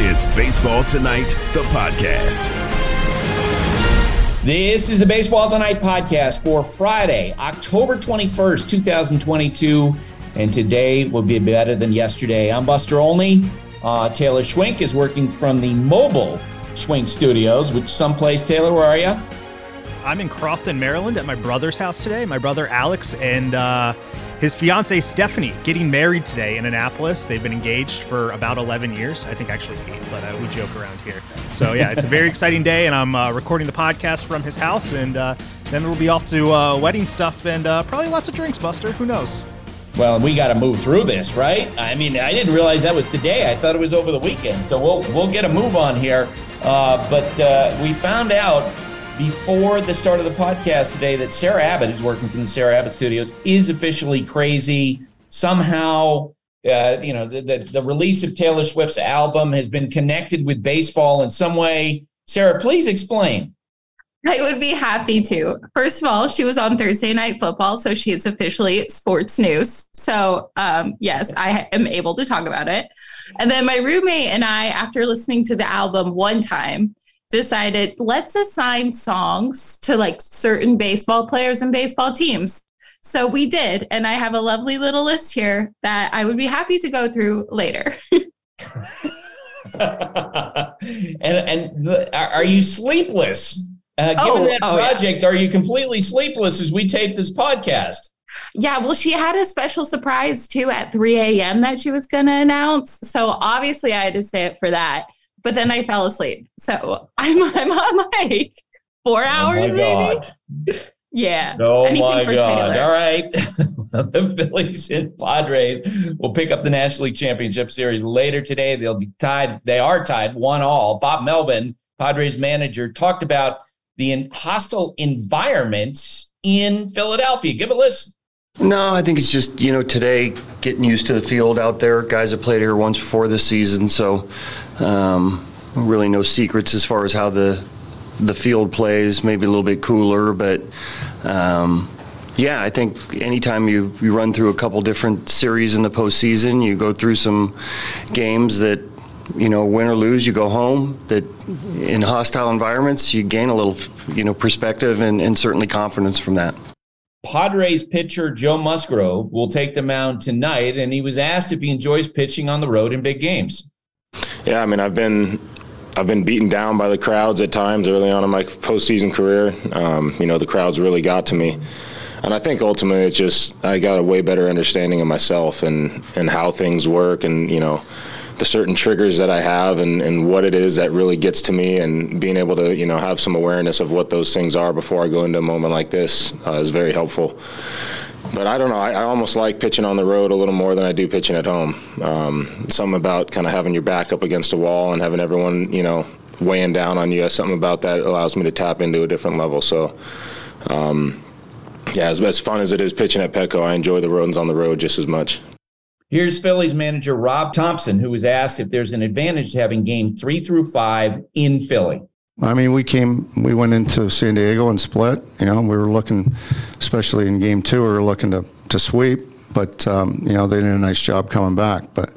is Baseball Tonight, the podcast. This is the Baseball Tonight podcast for Friday, October 21st, 2022. And today will be better than yesterday. I'm Buster Olney. Uh, Taylor Schwenk is working from the mobile Schwenk Studios, which someplace, Taylor, where are you? I'm in Crofton, Maryland at my brother's house today. My brother Alex and uh, his fiancee Stephanie getting married today in Annapolis. They've been engaged for about 11 years. I think actually eight, but uh, we joke around here. So yeah, it's a very exciting day, and I'm uh, recording the podcast from his house, and uh, then we'll be off to uh, wedding stuff and uh, probably lots of drinks. Buster, who knows? Well, we got to move through this, right? I mean, I didn't realize that was today. I thought it was over the weekend. So we'll we'll get a move on here. Uh, but we found out before the start of the podcast today that Sarah Abbott, who's working from the Sarah Abbott Studios, is officially crazy. Somehow, uh, you know, the, the, the release of Taylor Swift's album has been connected with baseball in some way. Sarah, please explain. I would be happy to. First of all, she was on Thursday Night Football, so she is officially sports news. So, um, yes, I am able to talk about it. And then my roommate and I, after listening to the album one time, decided let's assign songs to like certain baseball players and baseball teams. So we did. And I have a lovely little list here that I would be happy to go through later. and and the, are you sleepless? Uh, given oh, that oh, project, yeah. are you completely sleepless as we tape this podcast? Yeah, well, she had a special surprise too at 3 a.m. that she was going to announce. So obviously, I had to stay up for that but then I fell asleep. So I'm I'm on like four oh hours, oh maybe. Yeah. Oh Anything my God. Taylor. All right. the Phillies and Padres will pick up the National League Championship Series later today. They'll be tied. They are tied one all. Bob Melvin, Padres manager, talked about the hostile environment in Philadelphia. Give it a listen. No, I think it's just, you know, today getting used to the field out there. Guys have played here once before this season, so um, really no secrets as far as how the the field plays. Maybe a little bit cooler, but um, yeah, I think anytime you, you run through a couple different series in the postseason, you go through some games that you know, win or lose, you go home. That in hostile environments, you gain a little, you know, perspective and, and certainly confidence from that. Padres pitcher Joe Musgrove will take the mound tonight, and he was asked if he enjoys pitching on the road in big games. Yeah, I mean, I've been I've been beaten down by the crowds at times early on in my postseason career. Um, you know, the crowds really got to me, and I think ultimately it's just I got a way better understanding of myself and and how things work, and you know the certain triggers that I have and, and what it is that really gets to me and being able to, you know, have some awareness of what those things are before I go into a moment like this uh, is very helpful. But I don't know. I, I, almost like pitching on the road a little more than I do pitching at home. Um, something about kind of having your back up against a wall and having everyone, you know, weighing down on you. Something about that allows me to tap into a different level. So, um, yeah, as, as fun as it is pitching at Petco, I enjoy the runs on the road just as much. Here's Phillies manager Rob Thompson, who was asked if there's an advantage to having game three through five in Philly. I mean, we came, we went into San Diego and split. You know, we were looking, especially in game two, we were looking to, to sweep, but, um, you know, they did a nice job coming back. But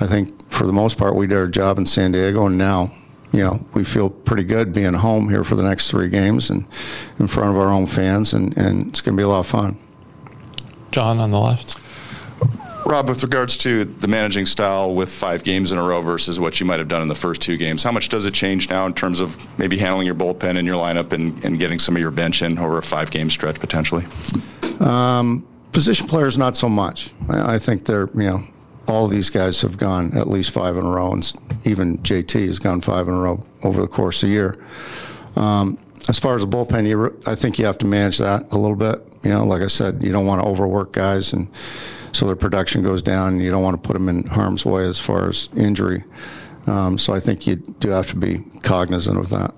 I think for the most part, we did our job in San Diego, and now, you know, we feel pretty good being home here for the next three games and in front of our own fans, and, and it's going to be a lot of fun. John on the left. Rob, with regards to the managing style with five games in a row versus what you might have done in the first two games, how much does it change now in terms of maybe handling your bullpen and your lineup and, and getting some of your bench in over a five game stretch potentially? Um, position players, not so much. I, I think they're, you know, all these guys have gone at least five in a row, and even JT has gone five in a row over the course of the year. Um, as far as the bullpen, you, I think you have to manage that a little bit. You know, like I said, you don't want to overwork guys and so their production goes down. You don't want to put them in harm's way as far as injury. Um, so I think you do have to be cognizant of that.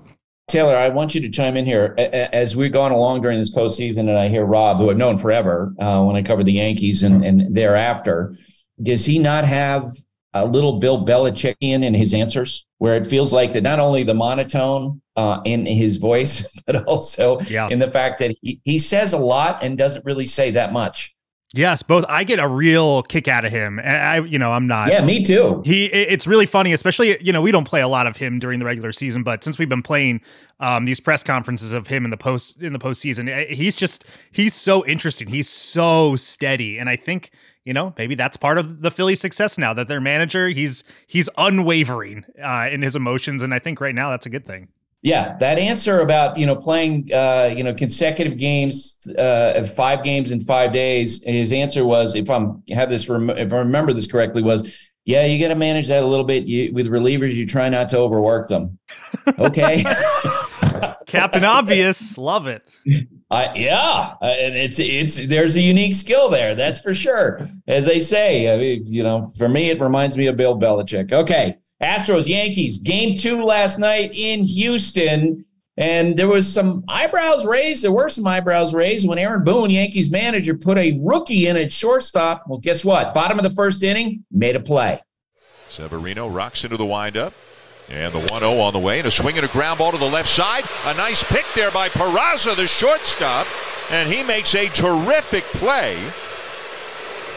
Taylor, I want you to chime in here as we've gone along during this postseason, and I hear Rob, who I've known forever uh, when I covered the Yankees and, and thereafter. Does he not have a little Bill Belichickian in his answers, where it feels like that not only the monotone uh, in his voice, but also yeah. in the fact that he, he says a lot and doesn't really say that much? Yes, both. I get a real kick out of him. I, you know, I'm not. Yeah, me too. He, it's really funny, especially you know, we don't play a lot of him during the regular season, but since we've been playing um, these press conferences of him in the post in the postseason, eh, he's just he's so interesting. He's so steady, and I think you know maybe that's part of the Philly success now that their manager he's he's unwavering uh, in his emotions, and I think right now that's a good thing. Yeah, that answer about you know playing uh, you know consecutive games, uh, five games in five days. His answer was, if I'm have this, if I remember this correctly, was yeah, you got to manage that a little bit. You, with relievers, you try not to overwork them. Okay. Captain Obvious, love it. Uh, yeah, and it's it's there's a unique skill there, that's for sure. As they say, I mean, you know, for me, it reminds me of Bill Belichick. Okay, Astros, Yankees, game two last night in Houston. And there was some eyebrows raised. There were some eyebrows raised when Aaron Boone, Yankees manager, put a rookie in at shortstop. Well, guess what? Bottom of the first inning, made a play. Severino rocks into the windup. And the 1 0 on the way. And a swing and a ground ball to the left side. A nice pick there by Peraza, the shortstop. And he makes a terrific play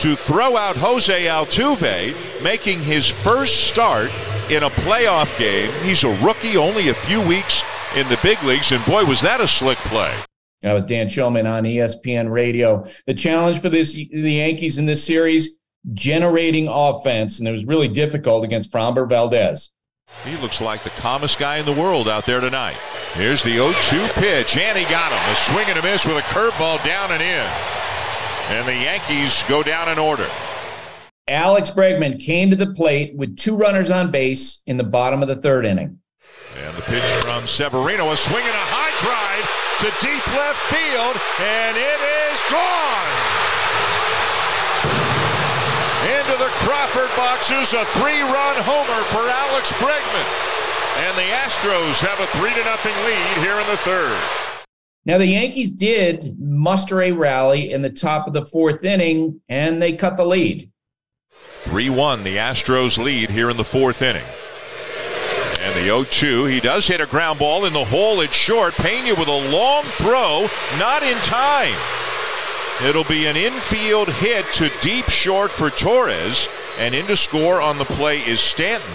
to throw out Jose Altuve, making his first start in a playoff game. He's a rookie, only a few weeks in the big leagues, and boy, was that a slick play. That was Dan Shulman on ESPN Radio. The challenge for this the Yankees in this series, generating offense, and it was really difficult against Framber Valdez. He looks like the calmest guy in the world out there tonight. Here's the 0-2 pitch, and he got him. A swing and a miss with a curveball down and in. And the Yankees go down in order. Alex Bregman came to the plate with two runners on base in the bottom of the third inning. And the pitch from Severino, a swing and a high drive to deep left field, and it is gone. Into the Crawford boxes, a three-run homer for Alex Bregman. And the Astros have a three to nothing lead here in the third. Now, the Yankees did muster a rally in the top of the fourth inning, and they cut the lead. 3 1, the Astros lead here in the fourth inning. And the 0 2, he does hit a ground ball in the hole. It's short. Pena with a long throw, not in time. It'll be an infield hit to deep short for Torres, and in to score on the play is Stanton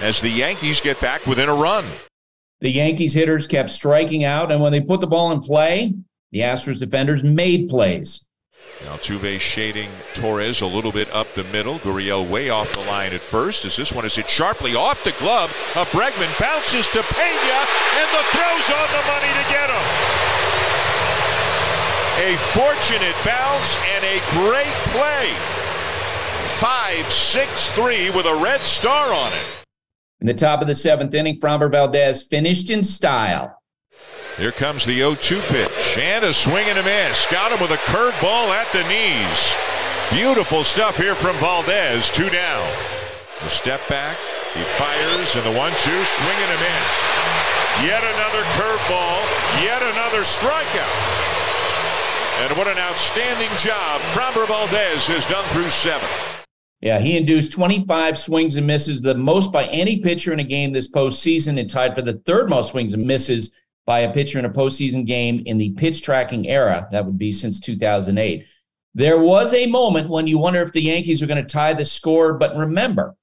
as the Yankees get back within a run the Yankees hitters kept striking out, and when they put the ball in play, the Astros defenders made plays. Altuve shading Torres a little bit up the middle. Gurriel way off the line at first as this one is hit sharply off the glove of Bregman. Bounces to Pena, and the throw's on the money to get him. A fortunate bounce and a great play. 5 6 3 with a red star on it. In the top of the seventh inning, Framber Valdez finished in style. Here comes the 0 2 pitch. And a swing and a miss. Got him with a curveball at the knees. Beautiful stuff here from Valdez. Two down. The step back. He fires, and the 1 2 swing and a miss. Yet another curveball. Yet another strikeout. And what an outstanding job Framber Valdez has done through seven. Yeah, he induced 25 swings and misses, the most by any pitcher in a game this postseason, and tied for the third most swings and misses by a pitcher in a postseason game in the pitch tracking era. That would be since 2008. There was a moment when you wonder if the Yankees were going to tie the score, but remember,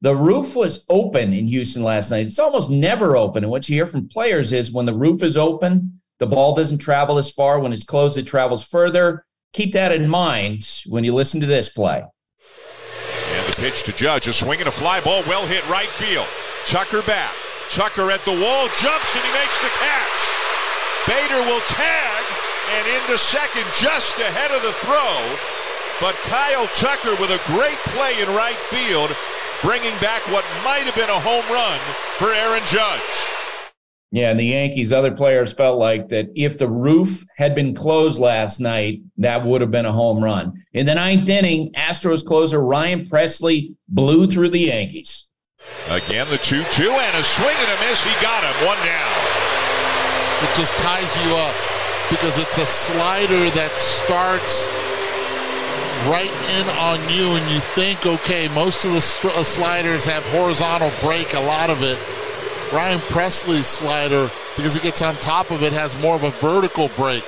the roof was open in Houston last night. It's almost never open. And what you hear from players is when the roof is open, the ball doesn't travel as far. When it's closed, it travels further. Keep that in mind when you listen to this play. And the pitch to Judge, a swing and a fly ball, well hit right field. Tucker back. Tucker at the wall, jumps and he makes the catch. Bader will tag and into second just ahead of the throw. But Kyle Tucker with a great play in right field, bringing back what might have been a home run for Aaron Judge. Yeah, and the Yankees, other players felt like that if the roof had been closed last night, that would have been a home run. In the ninth inning, Astros closer Ryan Pressly blew through the Yankees. Again, the 2 2 and a swing and a miss. He got him. One down. It just ties you up because it's a slider that starts right in on you, and you think, okay, most of the uh, sliders have horizontal break, a lot of it Ryan Pressly's slider, because it gets on top of it, has more of a vertical break.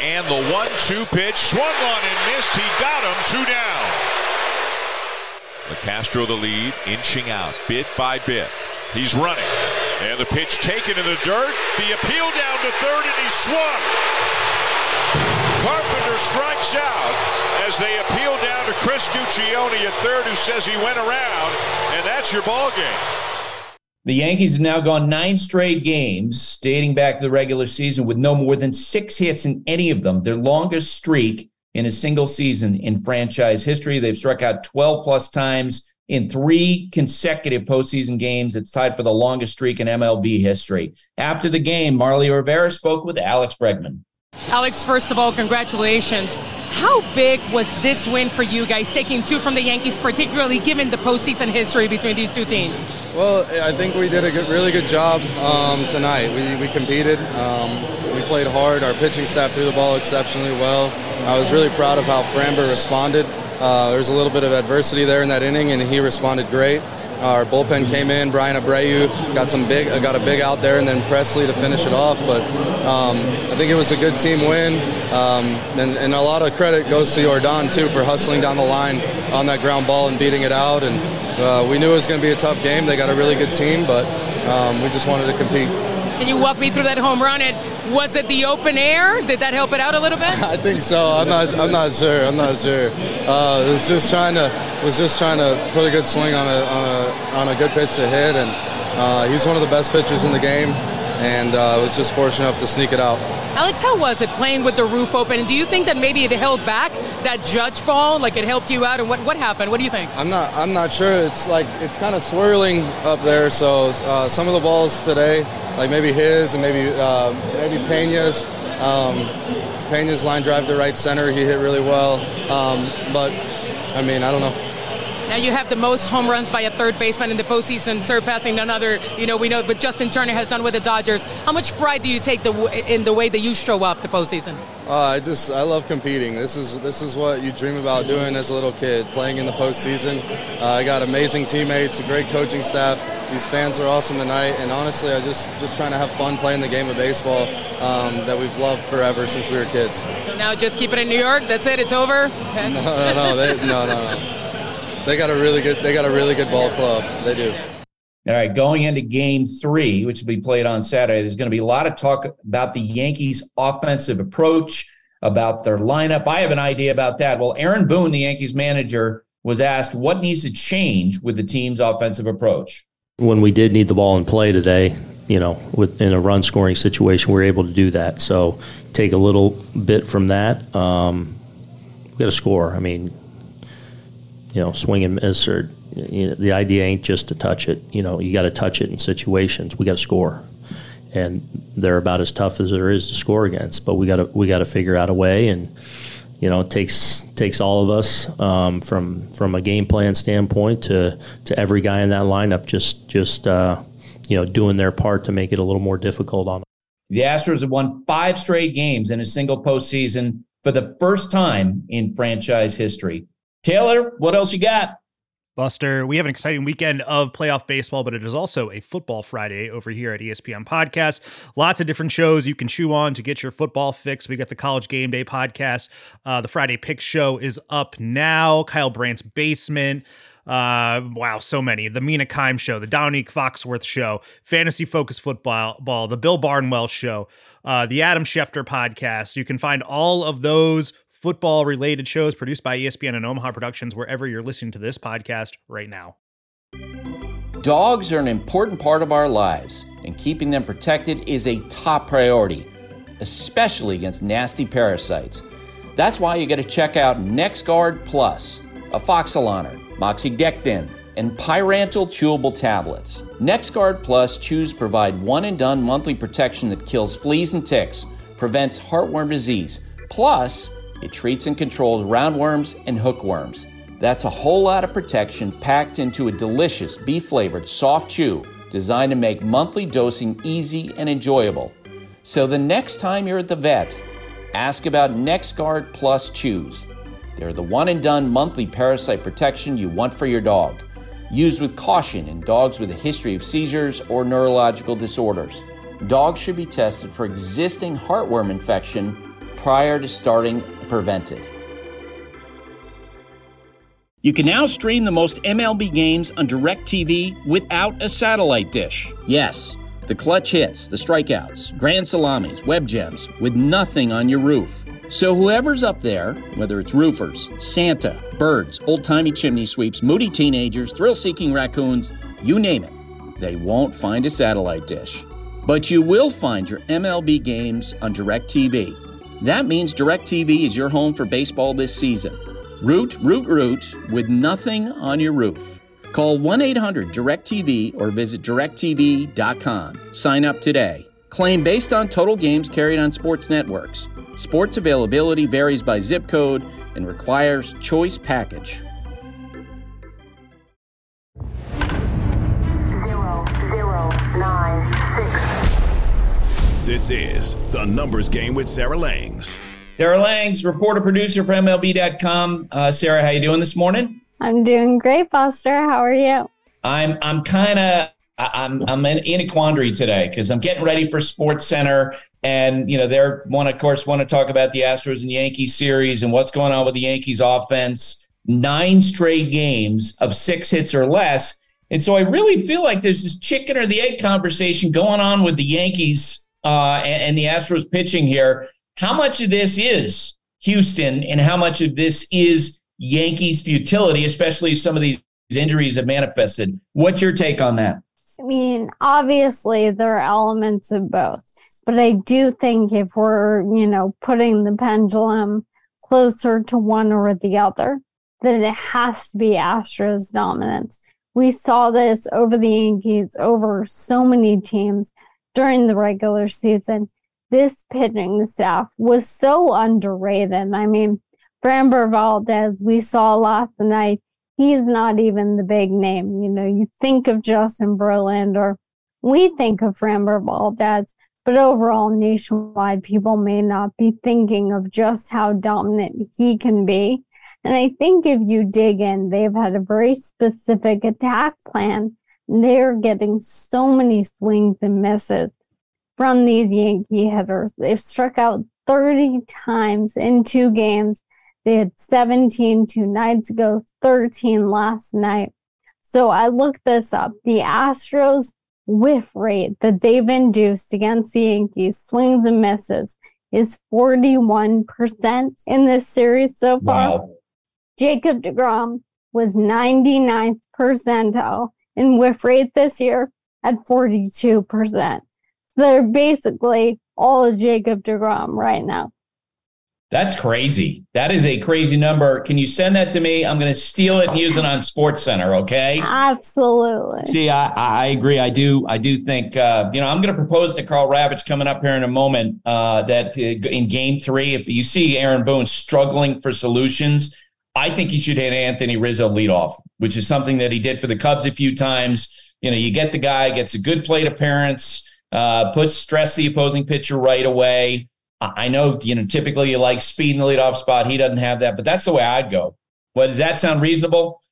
And the one two pitch swung on and missed. He got him two down. Castro the lead, inching out bit by bit. He's running. And the pitch taken in the dirt. The appeal down to third, and he swung. Carpenter strikes out as they appeal down to Chris Guccione at third, who says he went around, and that's your ball game. The Yankees have now gone nine straight games dating back to the regular season with no more than six hits in any of them, their longest streak in a single season in franchise history. They've struck out 12 plus times in three consecutive postseason games. It's tied for the longest streak in MLB history. After the game, Marly Rivera spoke with Alex Bregman. Alex, first of all, congratulations. How big was this win for you guys, taking two from the Yankees, particularly given the postseason history between these two teams? Well, I think we did a good, really good job um, tonight. We, we competed. Um, we played hard. Our pitching staff threw the ball exceptionally well. I was really proud of how Framber responded. Uh, there was a little bit of adversity there in that inning, and he responded great. Our bullpen came in. Bryan Abreu got some big, got a big out there, and then Pressly to finish it off. But um, I think it was a good team win, um, and, and, a lot of credit goes to Yordan too for hustling down the line on that ground ball and beating it out. And uh, we knew it was going to be a tough game. They got a really good team, but um, we just wanted to compete. Can you walk me through that home run? It was it the open air? Did that help it out a little bit? I think so. I'm not. I'm not sure. I'm not sure. Uh, was just trying to was just trying to put a good swing on a on a, on a good pitch to hit, and uh, he's one of the best pitchers in the game, and uh, was just fortunate enough to sneak it out. Alex, how was it playing with the roof open? And do you think that maybe it held back that judge ball, like it helped you out? And what, what happened? What do you think? I'm not I'm not sure. It's like it's kind of swirling up there. So uh, some of the balls today, like maybe his and maybe uh, maybe Pena's. Um, Pena's line drive to right center, he hit really well. Um, but I mean, I don't know. Now you have the most home runs by a third baseman in the postseason, surpassing none other. You know, we know what Justin Turner has done with the Dodgers. How much pride do you take the, in the way that you show up the postseason? Uh, I just I love competing. This is this is what you dream about doing as a little kid, playing in the postseason. Uh, I got amazing teammates, a great coaching staff. These fans are awesome tonight, and honestly, I just just trying to have fun playing the game of baseball um, that we've loved forever since we were kids. So now just keep it in New York. That's it. It's over. Okay. No, no, no, they, no, no, no. They got a really good. They got a really good ball club. They do. All right, going into game three, which will be played on Saturday, there's going to be a lot of talk about the Yankees' offensive approach, about their lineup. I have an idea about that. Well, Aaron Boone, the Yankees manager, was asked what needs to change with the team's offensive approach. When we did need the ball in play today, you know, within a run scoring situation, we are able to do that. So take a little bit from that. Um, we got to score. I mean, you know, swing and miss or you know, the idea ain't just to touch it. You know, you got to touch it in situations. We got to score, and they're about as tough as there is to score against. But we got to we got to figure out a way, and you know, it takes takes all of us um, from from a game plan standpoint to to every guy in that lineup just just uh, you know doing their part to make it a little more difficult on. Them. The Astros have won five straight games in a single postseason for the first time in franchise history. Taylor, what else you got? Buster, we have an exciting weekend of playoff baseball, but it is also a football Friday over here at ESPN Podcast. Lots of different shows you can chew on to get your football fix. We got the College Game Day podcast. Uh, the Friday Pick Show is up now. Kyle Brandt's Basement. Uh, wow, so many. The Mina Kimes Show, the Dominique Foxworth Show, Fantasy Focus Football, Ball, the Bill Barnwell Show, uh, the Adam Schefter Podcast. You can find all of those football related shows produced by ESPN and Omaha Productions wherever you're listening to this podcast right now. Dogs are an important part of our lives, and keeping them protected is a top priority, especially against nasty parasites. That's why you got to check out NexGard Plus, Afoxolaner, Moxidectin, and Pyrantel chewable tablets. NexGard Plus chews provide one and done monthly protection that kills fleas and ticks, prevents heartworm disease, plus it treats and controls roundworms and hookworms. That's a whole lot of protection packed into a delicious beef flavored soft chew designed to make monthly dosing easy and enjoyable. So the next time you're at the vet, ask about NexGard Plus Chews. They're the one and done monthly parasite protection you want for your dog. Used with caution in dogs with a history of seizures or neurological disorders. Dogs should be tested for existing heartworm infection prior to starting preventive. You can now stream the most MLB games on DirecTV without a satellite dish. Yes, the clutch hits, the strikeouts, grand salamis, web gems, with nothing on your roof. So whoever's up there, whether it's roofers, Santa, birds, old timey chimney sweeps, moody teenagers, thrill seeking raccoons, you name it, they won't find a satellite dish. But you will find your MLB games on DirecTV. That means DirecTV is your home for baseball this season. Root, root, root with nothing on your roof. Call 1 800 DirecTV or visit directv.com. Sign up today. Claim based on total games carried on sports networks. Sports availability varies by zip code and requires choice package. This is the numbers game with Sarah Langs. Sarah Langs, reporter producer for MLB.com. Uh, Sarah, how you doing this morning? I'm doing great, Buster. How are you? I'm I'm kind of I'm I'm in, in a quandary today because I'm getting ready for Sports Center, and you know they're one of course want to talk about the Astros and Yankees series and what's going on with the Yankees offense. Nine straight games of six hits or less, and so I really feel like there's this chicken or the egg conversation going on with the Yankees uh, and, and the Astros pitching here. How much of this is Houston, and how much of this is Yankees' futility, especially some of these injuries have manifested? What's your take on that? I mean, obviously, there are elements of both, but I do think if we're, you know, putting the pendulum closer to one or the other, then it has to be Astros dominance. We saw this over the Yankees, over so many teams during the regular season. This pitching staff was so underrated. I mean, Framber Valdez, we saw last night, he's not even the big name. You know, you think of Justin Verlander, we think of Framber Valdez, but overall, nationwide, people may not be thinking of just how dominant he can be. And I think if you dig in, they've had a very specific attack plan they're getting so many swings and misses from these Yankee hitters. They've struck out 30 times in two games. They had 17 two nights ago, 13 last night. So I looked this up. The Astros whiff rate that they've induced against the Yankees, swings and misses, is 41% in this series so far. Wow. Jacob DeGrom was 99th percentile in whiff rate this year at 42%. They're basically all Jacob DeGrom right now. That's crazy. That is a crazy number. Can you send that to me? I'm going to steal it and use it on Sports Center. Okay. Absolutely. See, I, I agree. I do. I do think. Uh, you know, I'm going to propose to Karl Ravech coming up here in a moment uh, that uh, in Game Three, if you see Aaron Boone struggling for solutions, I think he should hit Anthony Rizzo leadoff, which is something that he did for the Cubs a few times. You know, you get the guy gets a good plate appearance, uh, puts stress the opposing pitcher right away. I know, you know, typically you like speed in the leadoff spot. He doesn't have that, but that's the way I'd go. Well, does that sound reasonable?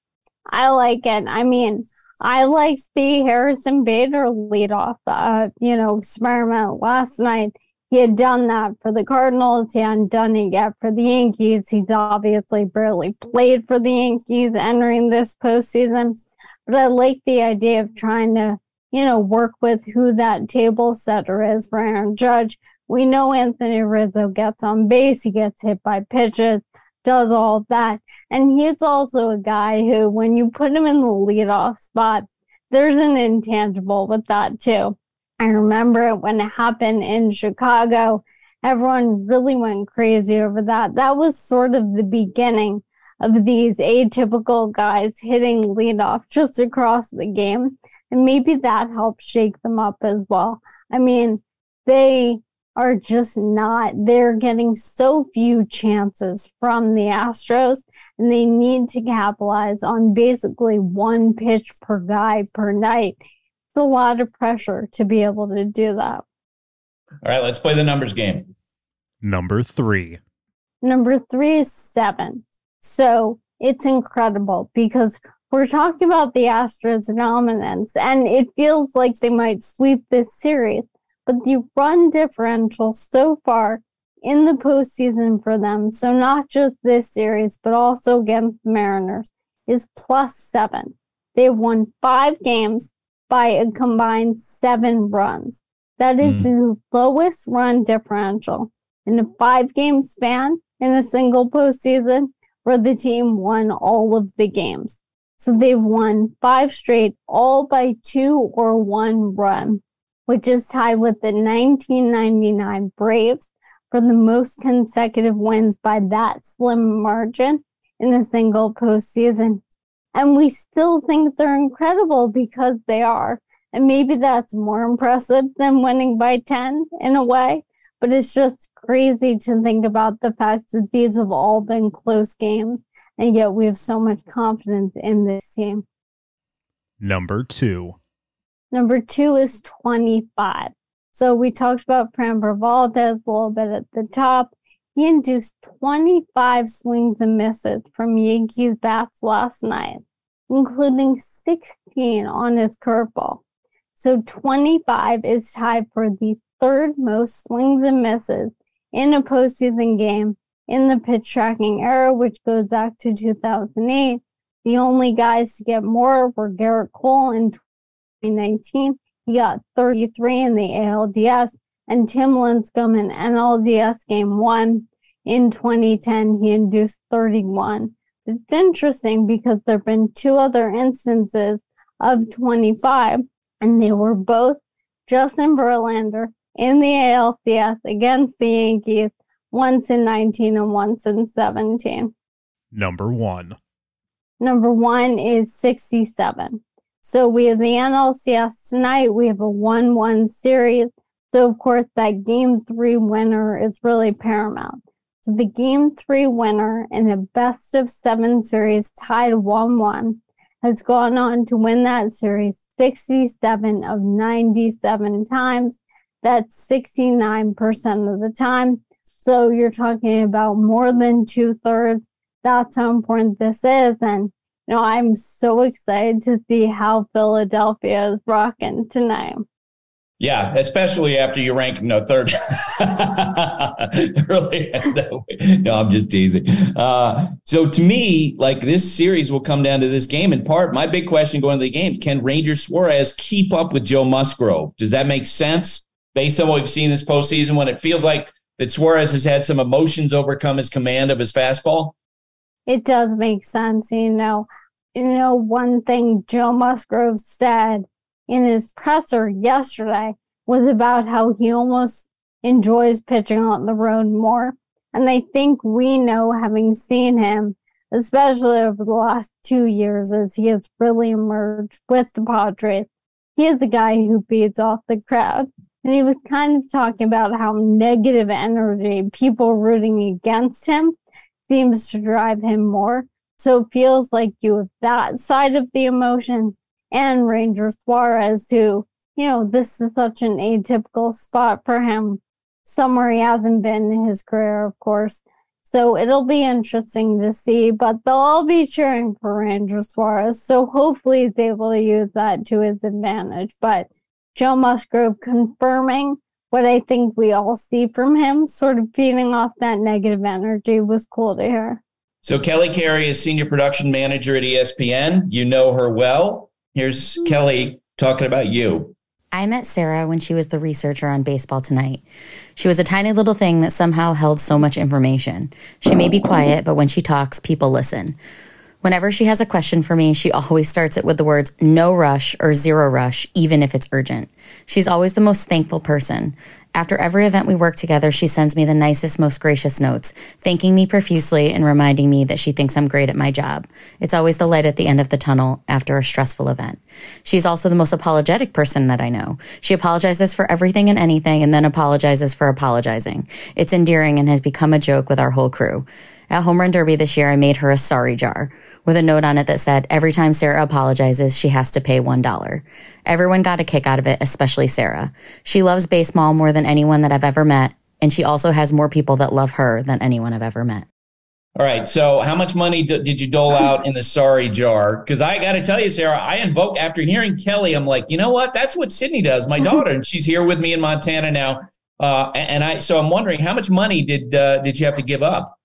I like it. I mean, I liked the Harrison Bader leadoff, uh, you know, experiment last night he had done that for the Cardinals. He hadn't done it yet for the Yankees. He's obviously barely played for the Yankees entering this postseason. But I like the idea of trying to, you know, work with who that table setter is for Aaron Judge. We know Anthony Rizzo gets on base, he gets hit by pitches, does all that. And he's also a guy who, when you put him in the leadoff spot, there's an intangible with that too. I remember it when it happened in Chicago, everyone really went crazy over that. That was sort of the beginning of these atypical guys hitting leadoff just across the game. And maybe that helped shake them up as well. I mean, they are just not, they're getting so few chances from the Astros, and they need to capitalize on basically one pitch per guy per night a lot of pressure to be able to do that. All right, let's play the numbers game. Number three. Number three is seven. So it's incredible because we're talking about the Astros dominance, and it feels like they might sweep this series. But the run differential so far in the postseason for them, so not just this series, but also against the Mariners, is plus seven. They've won five games by a combined seven runs. That is mm. the lowest run differential in a five game span in a single postseason where the team won all of the games. So they've won five straight, all by two or one run, which is tied with the 1999 Braves for the most consecutive wins by that slim margin in a single postseason. And we still think they're incredible because they are. And maybe that's more impressive than winning by 10 in a way. But it's just crazy to think about the fact that these have all been close games. And yet we have so much confidence in this team. Number two. Number two is 25. So we talked about Framber Valdez a little bit at the top. He induced 25 swings and misses from Yankees bats last night, including 16 on his curveball. So 25 is tied for the third most swings and misses in a postseason game in the pitch tracking era, which goes back to 2008. The only guys to get more were Gerrit Cole in 2019. He got 33 in the ALDS and Tim Lincecum in NLDS Game 1 in 2010, he induced 31. It's interesting because there have been two other instances of 25, and they were both Justin Verlander in the ALCS against the Yankees, once in 19 and once in 17. Number one. Number one is 67. So we have the NLCS tonight. We have a 1 1 series. So, of course, that game three winner is really paramount. So, the game three winner in a best of seven series tied 1 1 has gone on to win that series 67 of 97 times. That's 69% of the time. So, you're talking about more than two thirds. That's how important this is. And, you know, I'm so excited to see how Philadelphia is rocking tonight. Yeah, especially after you rank no third. really, no, I'm just teasing. Uh, so to me, like this series will come down to this game. In part, my big question going to the game: Can Ranger Suarez keep up with Joe Musgrove? Does that make sense based on what we've seen this postseason? When it feels like that Suarez has had some emotions overcome his command of his fastball. It does make sense, you know. You know, one thing Joe Musgrove said in his presser yesterday was about how he almost enjoys pitching on the road more. And I think we know, having seen him, especially over the last two years as he has really emerged with the Padres, he is the guy who feeds off the crowd. And he was kind of talking about how negative energy, people rooting against him, seems to drive him more. So it feels like you have that side of the emotion and Ranger Suarez, who, you know, this is such an atypical spot for him, somewhere he hasn't been in his career, of course. So it'll be interesting to see, but they'll all be cheering for Ranger Suarez. So hopefully he's able to use that to his advantage. But Joe Musgrove confirming what I think we all see from him, sort of feeding off that negative energy, was cool to hear. So Kelly Carey is senior production manager at ESPN. You know her well. Here's Kelly talking about you. I met Sarah when she was the researcher on Baseball Tonight. She was a tiny little thing that somehow held so much information. She may be quiet, but when she talks, people listen. Whenever she has a question for me, she always starts it with the words no rush or zero rush, even if it's urgent. She's always the most thankful person. After every event we work together, she sends me the nicest, most gracious notes, thanking me profusely and reminding me that she thinks I'm great at my job. It's always the light at the end of the tunnel after a stressful event. She's also the most apologetic person that I know. She apologizes for everything and anything and then apologizes for apologizing. It's endearing and has become a joke with our whole crew. At Home Run Derby this year, I made her a sorry jar with a note on it that said, Every time Sarah apologizes, she has to pay $1. Everyone got a kick out of it, especially Sarah. She loves baseball more than anyone that I've ever met, and she also has more people that love her than anyone I've ever met. All right. So, how much money d- did you dole out in the sorry jar? Because I got to tell you, Sarah, I invoke after hearing Kelly, I'm like, you know what? That's what Sydney does, my daughter. And she's here with me in Montana now. Uh, and I so I'm wondering how much money did uh, did you have to give up?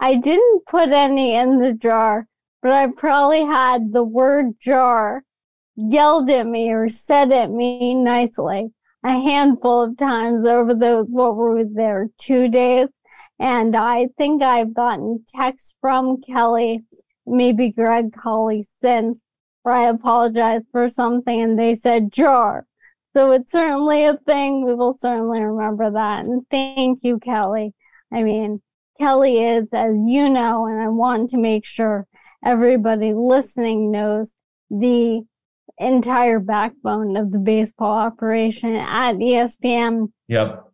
I didn't put any in the jar, but I probably had the word jar yelled at me or said at me nicely a handful of times over those what were there two days. And I think I've gotten texts from Kelly, maybe Greg Colley since, where I apologized for something and they said jar. So it's certainly a thing. We will certainly remember that. And thank you, Kelly. I mean, Kelly is, as you know, and I want to make sure everybody listening knows the entire backbone of the baseball operation at ESPN. Yep.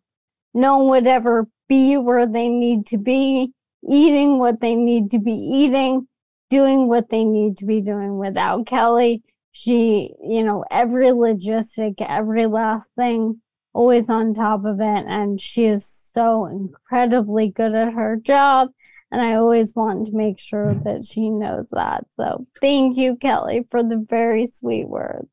No one would ever be where they need to be, eating what they need to be eating, doing what they need to be doing without Kelly. She, you know, every logistic, every last thing, always on top of it. And she is so incredibly good at her job. And I always want to make sure that she knows that. So thank you, Kelly, for the very sweet words.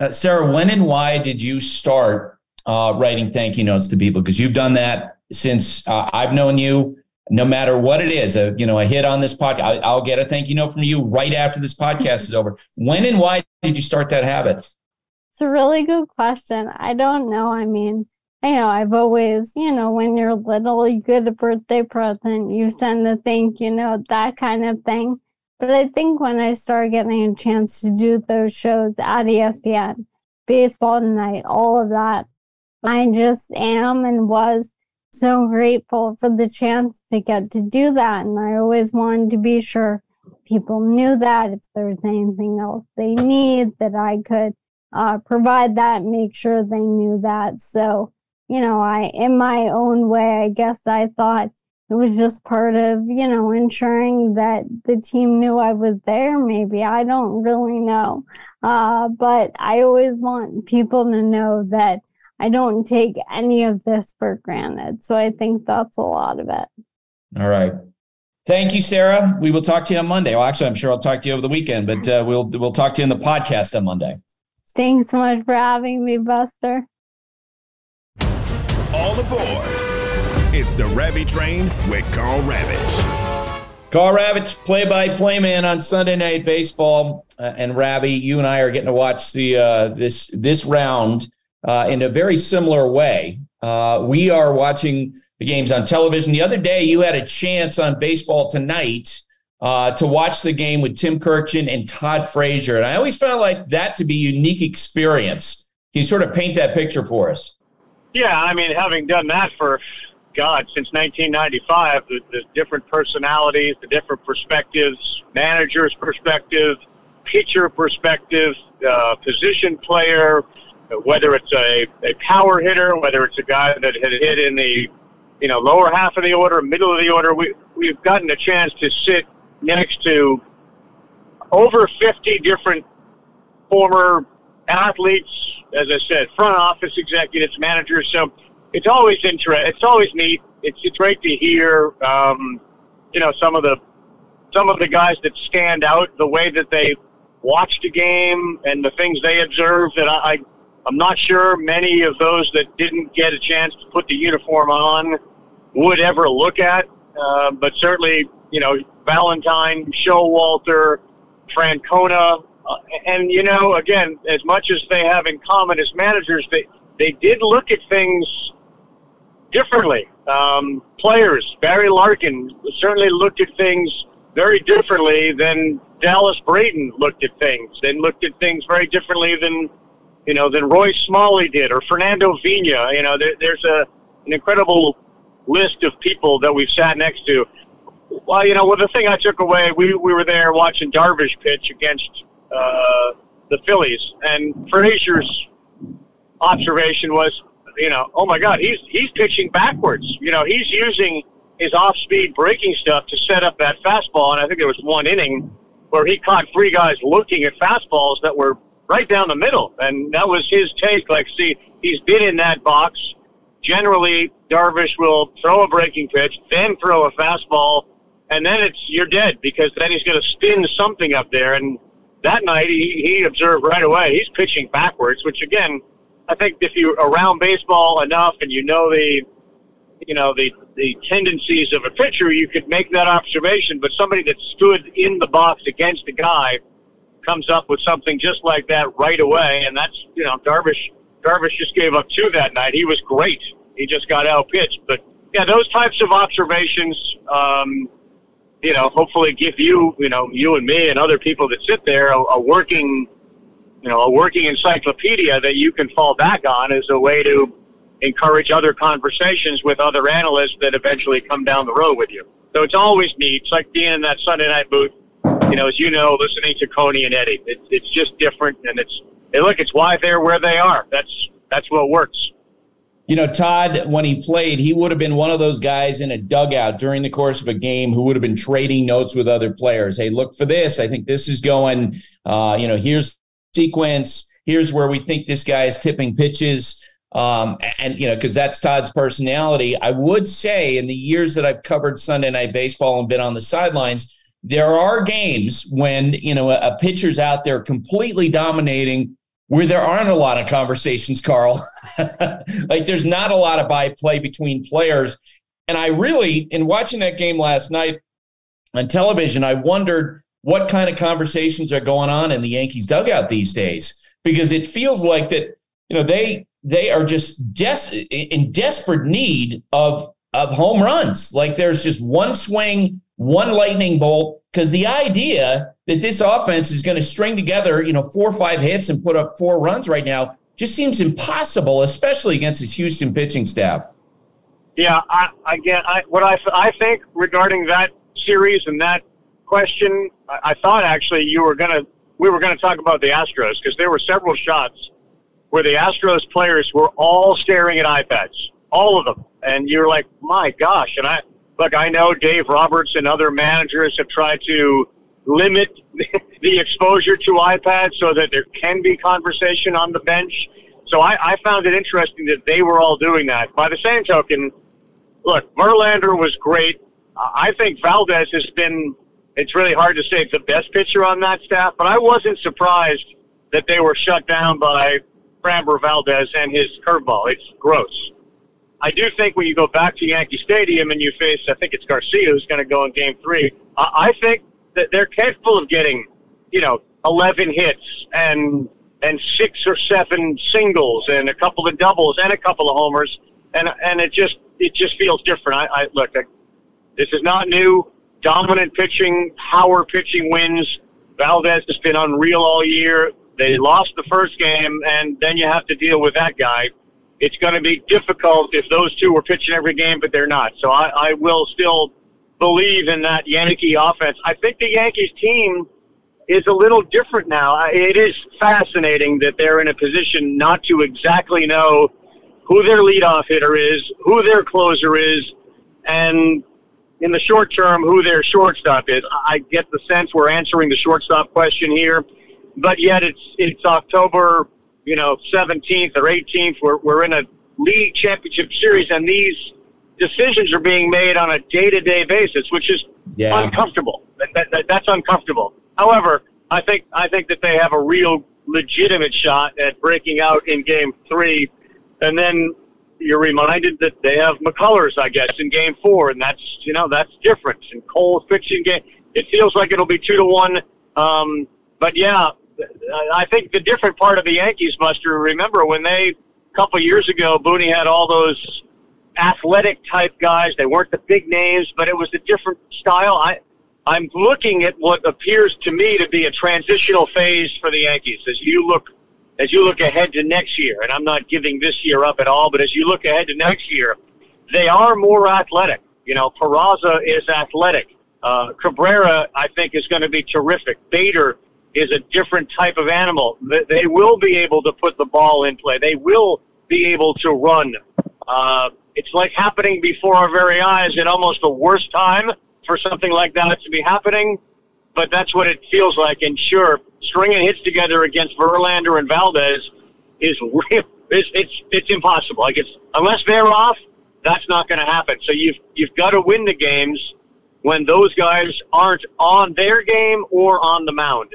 Uh, Sarah, when and why did you start uh, writing thank you notes to people? Because you've done that since uh, I've known you. No matter what it is, a, you know, a hit on this podcast, I, I'll get a thank you note from you right after this podcast is over. When and why did you start that habit? It's a really good question. I don't know. I mean, you know, I've always, you know, when you're little, you get a birthday present, you send a thank you note, that kind of thing. But I think when I started getting a chance to do those shows at ESPN, Baseball Tonight, all of that, I just am and was so grateful for the chance to get to do that. And I always wanted to be sure people knew that if there was anything else they need, that I could uh, provide that, make sure they knew that. So, you know, I, in my own way, I guess I thought it was just part of, you know, ensuring that the team knew I was there. Maybe I don't really know. Uh, but I always want people to know that I don't take any of this for granted. So I think that's a lot of it. All right. Thank you, Sarah. We will talk to you on Monday. Well, actually, I'm sure I'll talk to you over the weekend, but uh, we'll we'll talk to you in the podcast on Monday. Thanks so much for having me, Buster. All aboard. It's the Ravech Train with Karl Ravech. Karl Ravech, play-by-play man on Sunday Night Baseball, uh, and Ravi, you and I are getting to watch the uh, this this round uh, in a very similar way. Uh, we are watching the games on television. The other day, you had a chance on Baseball Tonight uh, to watch the game with Tim Kurkjian and Todd Frazier, and I always felt like that to be a unique experience. Can you sort of paint that picture for us? Yeah, I mean, having done that for God since 1995, the, the different personalities, the different perspectives, manager's perspective, pitcher perspective, uh, position player, whether it's a, a power hitter, whether it's a guy that had hit in the you know lower half of the order, middle of the order, we we've gotten a chance to sit next to over 50 different former athletes, as I said, front office executives, managers. So it's always interesting. It's always neat. It's it's great to hear, um, you know, some of the some of the guys that stand out, the way that they watched a game and the things they observed that I, I I'm not sure many of those that didn't get a chance to put the uniform on would ever look at, uh, but certainly, you know, Valentine, Showalter, Francona, uh, and you know, again, as much as they have in common as managers, they they did look at things differently. Um, players, Barry Larkin certainly looked at things very differently than Dallas Braden looked at things, and looked at things very differently than you know, than Roy Smalley did or Fernando Vina. You know, there, there's a an incredible list of people that we've sat next to. Well, you know, well, the thing I took away, we, we were there watching Darvish pitch against uh, the Phillies, and Frazier's observation was, you know, oh my God, he's he's pitching backwards. You know, he's using his off-speed breaking stuff to set up that fastball, and I think there was one inning where he caught three guys looking at fastballs that were right down the middle. And that was his take. Like, see, he's been in that box. Generally, Darvish will throw a breaking pitch, then throw a fastball, and then it's you're dead because then he's going to spin something up there. And that night, he, he observed right away he's pitching backwards, which again, I think if you're around baseball enough and you know the, you know the the tendencies of a pitcher, you could make that observation. But somebody that stood in the box against a guy comes up with something just like that right away, and that's you know Darvish. Darvish just gave up two that night. He was great. He just got out pitched. But yeah, those types of observations, um, you know, hopefully give you, you know, you and me and other people that sit there a, a working, you know, a working encyclopedia that you can fall back on as a way to encourage other conversations with other analysts that eventually come down the road with you. So it's always neat. It's like being in that Sunday night booth, you know, as you know, listening to Coney and Eddie. It's it's just different, and it's hey, look, it's why they're where they are. That's that's what works. You know, Todd, when he played, he would have been one of those guys in a dugout during the course of a game who would have been trading notes with other players. Hey, look for this. I think this is going. Uh, you know, here's sequence. Here's where we think this guy is tipping pitches. Um, and you know, because that's Todd's personality. I would say in the years that I've covered Sunday Night Baseball and been on the sidelines, there are games when you know a, a pitcher's out there completely dominating where there aren't a lot of conversations, Karl. like there's not a lot of by play between players. And I really, in watching that game last night on television, I wondered what kind of conversations are going on in the Yankees dugout these days because it feels like that you know they they are just des- in desperate need of of home runs. Like there's just one swing, one lightning bolt. Because the idea that this offense is going to string together, you know, four or five hits and put up four runs right now just seems impossible, especially against this Houston pitching staff. Yeah, I, again, I, what I, I think regarding that series and that question, I, I thought actually you were gonna we were gonna talk about the Astros because there were several shots where the Astros players were all staring at iPads, all of them, and you're like, my gosh! And I look, I know Dave Roberts and other managers have tried to limit the exposure to iPads so that there can be conversation on the bench. So I, I found it interesting that they were all doing that. By the same token, look, Verlander was great. I think Valdez has been. It's really hard to say the best pitcher on that staff, but I wasn't surprised that they were shut down by Framber Valdez and his curveball. It's gross. I do think when you go back to Yankee Stadium and you face, I think it's Garcia who's going to go in Game Three. I think that they're capable of getting, you know, 11 hits and and six or seven singles and a couple of doubles and a couple of homers, and and it just it just feels different. I, I look, I, this is not new. Dominant pitching, power pitching wins. Valdez has been unreal all year. They lost the first game, and then you have to deal with that guy. It's going to be difficult if those two were pitching every game, but they're not. So I, I will still believe in that Yankee offense. I think the Yankees team is a little different now. It is fascinating that they're in a position not to exactly know who their leadoff hitter is, who their closer is, and in the short term, who their shortstop is. I get the sense we're answering the shortstop question here, but yet it's it's October, you know, 17th or 18th. We're we're in a league championship series, and these decisions are being made on a day-to-day basis, which is Yeah. uncomfortable. That, that, that, that's uncomfortable. However, I think I think that they have a real legitimate shot at breaking out in Game Three, and then you're reminded that they have McCullers, I guess, in Game Four, and that's you know that's different. And Cole's pitching game. It feels like it'll be two to one. Um, but yeah, I think the different part of the Yankees, Buster. Remember when they a couple years ago, Booney had all those athletic type guys. They weren't the big names, but it was a different style. I I'm looking at what appears to me to be a transitional phase for the Yankees as you look as you look ahead to next year. And I'm not giving this year up at all, but as you look ahead to next year, they are more athletic. You know, Peraza is athletic. Uh, Cabrera, I think, is going to be terrific. Bader is a different type of animal. They, will be able to put the ball in play. They will be able to run. Uh, it's like happening before our very eyes at almost the worst time for something like that to be happening. But that's what it feels like. And sure, stringing hits together against Verlander and Valdez is real. It's it's, it's impossible. Like it's unless they're off, that's not going to happen. So you've you've got to win the games when those guys aren't on their game or on the mound.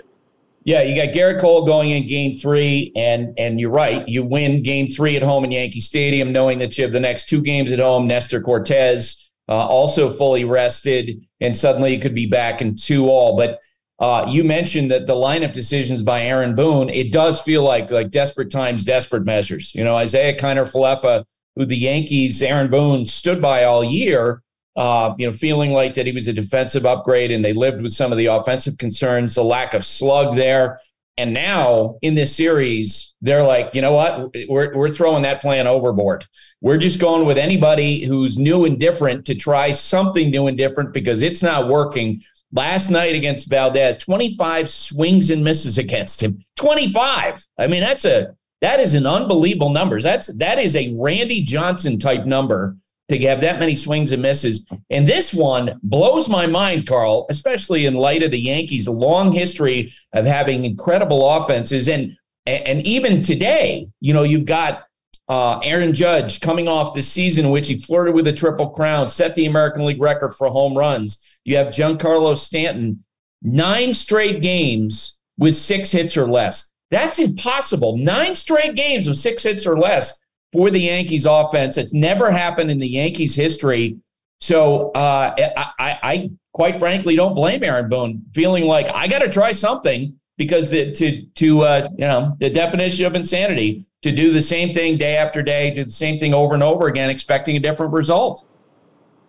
Yeah, you got Gerrit Cole going in game three, and and you're right. You win game three at home in Yankee Stadium, knowing that you have the next two games at home. Nestor Cortes uh, also fully rested, and suddenly you could be back in two all. But uh, you mentioned that the lineup decisions by Aaron Boone. It does feel like like desperate times, desperate measures. You know, Isaiah Kiner-Falefa, who the Yankees, Aaron Boone stood by all year uh, you know, feeling like that he was a defensive upgrade and they lived with some of the offensive concerns, the lack of slug there. And now in this series, they're like, you know what? We're, we're throwing that plan overboard. We're just going with anybody who's new and different to try something new and different because it's not working. Last night against Valdez, 25 swings and misses against him. 25. I mean, that's a that is an unbelievable numbers. That's that is a Randy Johnson type number to have that many swings and misses. And this one blows my mind, Karl, especially in light of the Yankees' long history of having incredible offenses. And and even today, you know, you've got uh, Aaron Judge coming off the season in which he flirted with a triple crown, set the American League record for home runs. You have Giancarlo Stanton, nine straight games with six hits or less. That's impossible. Nine straight games with six hits or less for the Yankees offense. It's never happened in the Yankees history. So uh, I, I, quite frankly don't blame Aaron Boone, feeling like I got to try something because the, to to uh, you know the definition of insanity to do the same thing day after day, do the same thing over and over again, expecting a different result.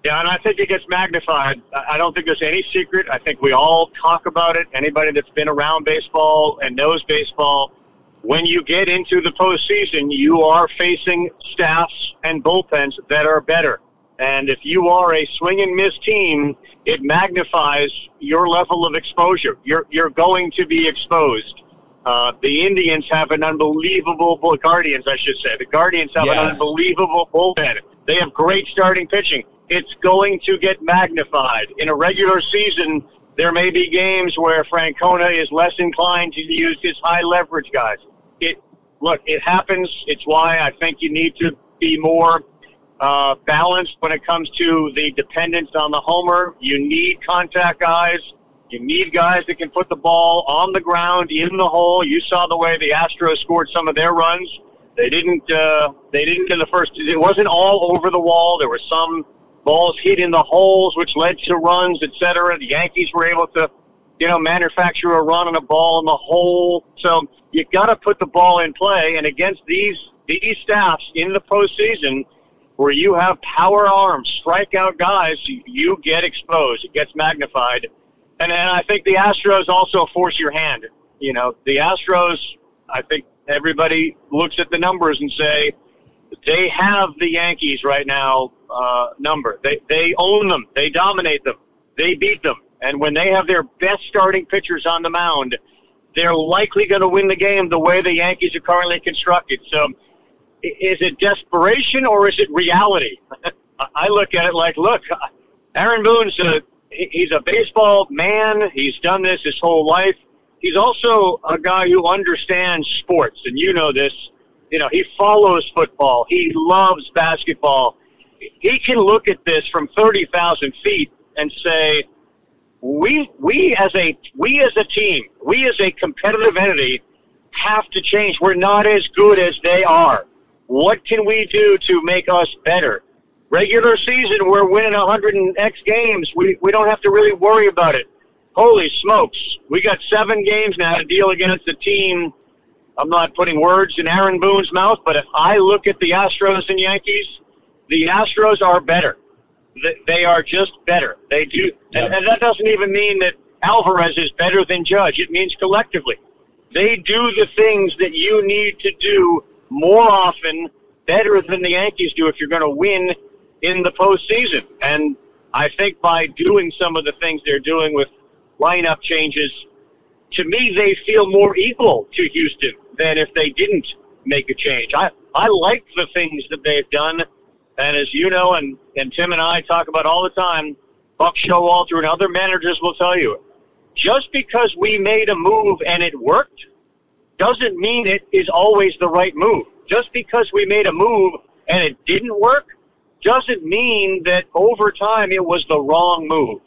Yeah, and I think it gets magnified. I don't think there's any secret. I think we all talk about it. Anybody that's been around baseball and knows baseball when you get into the postseason, you are facing staffs and bullpens that are better. And if you are a swing and miss team, it magnifies your level of exposure. You're, you're going to be exposed. Uh, the Indians have an unbelievable bull, Guardians, I should say. The Guardians have yes. an unbelievable bullpen. They have great starting pitching. It's going to get magnified. In a regular season, there may be games where Francona is less inclined to use his high leverage guys. It look, it happens. It's why I think you need to be more uh, balanced when it comes to the dependence on the homer. You need contact guys. You need guys that can put the ball on the ground in the hole. You saw the way the Astros scored some of their runs. They didn't. Uh, they didn't in the first. It wasn't all over the wall. There were some balls hit in the holes, which led to runs, etc. The Yankees were able to, you know, manufacture a run on a ball in the hole. So you got to put the ball in play. And against these these staffs in the postseason, where you have power arms, strikeout guys, you get exposed. It gets magnified. And then I think the Astros also force your hand. You know, the Astros. I think everybody looks at the numbers and say they have the Yankees right now uh, number. They they own them. They dominate them. They beat them. And when they have their best starting pitchers on the mound, they're likely going to win the game the way the Yankees are currently constructed. So, is it desperation or is it reality? I look at it like, look, Aaron Boone's a he's a baseball man. He's done this his whole life. He's also a guy who understands sports, and you know this. You know, he follows football. He loves basketball he can look at this from 30,000 feet and say, we, we as a, we as a team, we as a competitive entity have to change. We're not as good as they are. What can we do to make us better? Regular season, we're winning 100 and X games. We, we don't have to really worry about it. Holy smokes. We got seven games now to deal against a team. I'm not putting words in Aaron Boone's mouth, but if I look at the Astros and Yankees, the Astros are better. They are just better. They do, and, and that doesn't even mean that Alvarez is better than Judge. It means collectively, they do the things that you need to do more often, better than the Yankees do if you're going to win in the postseason. And I think by doing some of the things they're doing with lineup changes, to me, they feel more equal to Houston than if they didn't make a change. I, I like the things that they've done and as you know, and, and Tim and I talk about all the time, Buck Showalter and other managers will tell you, just because we made a move and it worked doesn't mean it is always the right move. Just because we made a move and it didn't work doesn't mean that over time it was the wrong move.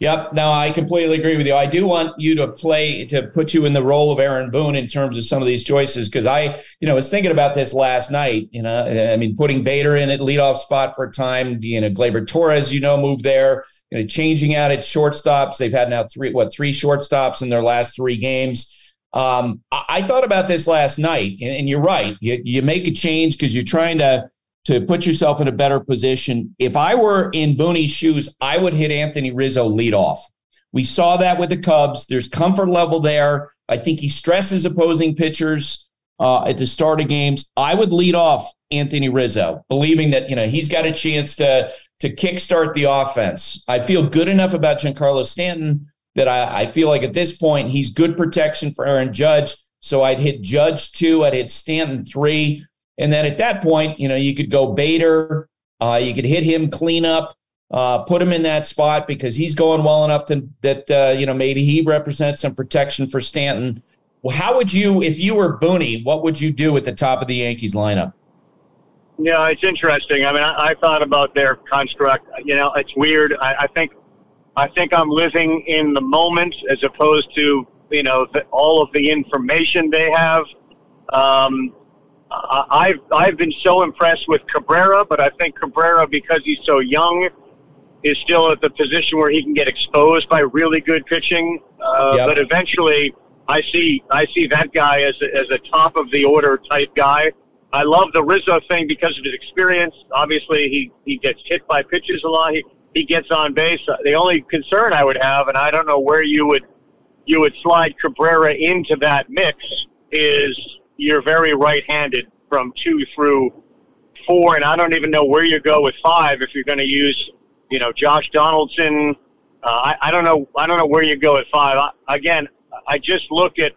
Yep. No, I completely agree with you. I do want you to play to put you in the role of Aaron Boone in terms of some of these choices because I, you know, was thinking about this last night. You know, I mean, putting Bader in at leadoff spot for a time. You know, Gleyber Torres, you know, moved there. You know, changing out at shortstops. They've had now three, what, three shortstops in their last three games. Um, I, I thought about this last night, and, and you're right. You, you make a change because you're trying to to put yourself in a better position. If I were in Booney's shoes, I would hit Anthony Rizzo lead off. We saw that with the Cubs. There's comfort level there. I think he stresses opposing pitchers uh, at the start of games. I would lead off Anthony Rizzo, believing that you know he's got a chance to to kickstart the offense. I feel good enough about Giancarlo Stanton that I, I feel like at this point he's good protection for Aaron Judge. So I'd hit Judge two, I'd hit Stanton three. And then at that point, you know, you could go Bader, uh, you could hit him clean up, uh, put him in that spot because he's going well enough to, that, uh, you know, maybe he represents some protection for Stanton. Well, how would you, if you were Booney, what would you do at the top of the Yankees lineup? Yeah, it's interesting. I mean, I, I thought about their construct. You know, it's weird. I, I think, I think I'm living in the moment as opposed to you know the, all of the information they have. Um, I've I've been so impressed with Cabrera, but I think Cabrera, because he's so young, is still at the position where he can get exposed by really good pitching. Uh, yep. But eventually, I see I see that guy as a, as a top of the order type guy. I love the Rizzo thing because of his experience. Obviously, he he gets hit by pitches a lot. He he gets on base. The only concern I would have, and I don't know where you would you would slide Cabrera into that mix, is you're very right-handed from two through four, and I don't even know where you go with five if you're going to use, you know, Josh Donaldson. Uh, I, I don't know. I don't know where you go at five. I, again, I just look at,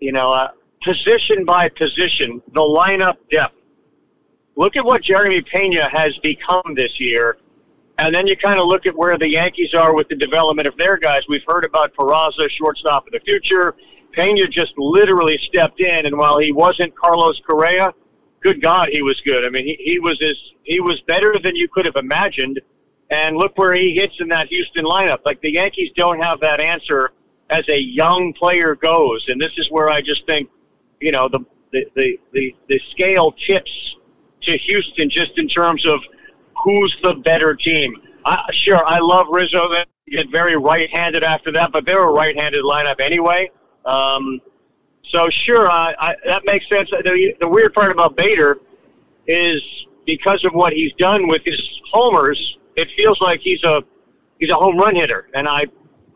you know, uh, position by position, the lineup depth. Look at what Jeremy Pena has become this year, and then you kind of look at where the Yankees are with the development of their guys. We've heard about Peraza, shortstop of the future. Pena just literally stepped in, and while he wasn't Carlos Correa, good God, he was good. I mean, he, he was as he was better than you could have imagined. And look where he hits in that Houston lineup. Like the Yankees don't have that answer as a young player goes, and this is where I just think, you know, the the the the, the scale tips to Houston just in terms of who's the better team. I, sure, I love Rizzo. They get very right-handed after that, but they're a right-handed lineup anyway. Um, so sure, I, I, that makes sense. The, the weird part about Bader is because of what he's done with his homers, it feels like he's a he's a home run hitter, and I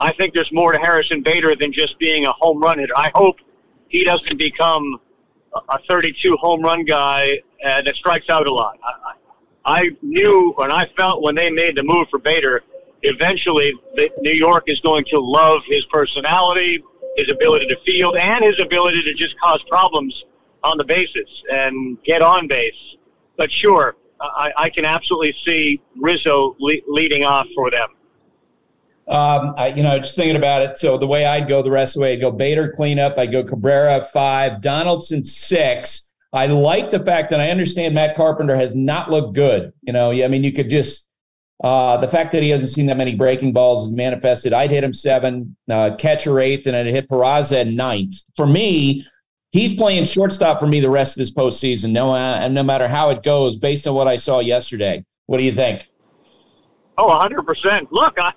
I think there's more to Harrison Bader than just being a home run hitter. I hope he doesn't become a 32 home run guy uh, that strikes out a lot. I, I knew and I felt when they made the move for Bader, eventually New York is going to love his personality, his ability to field, and his ability to just cause problems on the bases and get on base. But sure, I, I can absolutely see Rizzo le- leading off for them. Um, I, you know, just thinking about it. So the way I'd go, the rest of the way, I'd go Bader cleanup. I go Cabrera five, Donaldson six. I like the fact that I understand Matt Carpenter has not looked good. You know, I mean, you could just uh, the fact that he hasn't seen that many breaking balls is manifested. I'd hit him seven, uh, catcher eighth, and I'd hit Peraza ninth. For me, he's playing shortstop for me the rest of this postseason. No, uh, no matter how it goes, based on what I saw yesterday. What do you think? Oh, 100%. Look, I,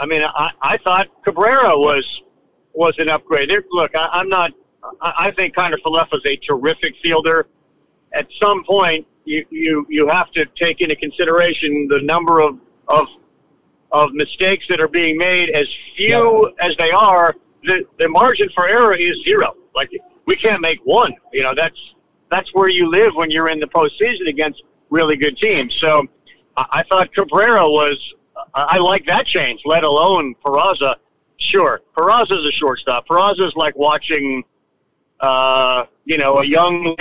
I mean, I, I thought Cabrera was was an upgrade. Look, I, am not. I, I think Kiner-Falefa is a terrific fielder. At some point, you, you, you have to take into consideration the number of, of, of mistakes that are being made. As few yeah. as they are, the, the margin for error is zero. Like we can't make one. You know, that's that's where you live when you're in the postseason against really good teams. So I, I thought Cabrera was. I, I like that change, let alone Peraza. Sure, Peraza's a shortstop. Peraza's like watching, uh, you know, a young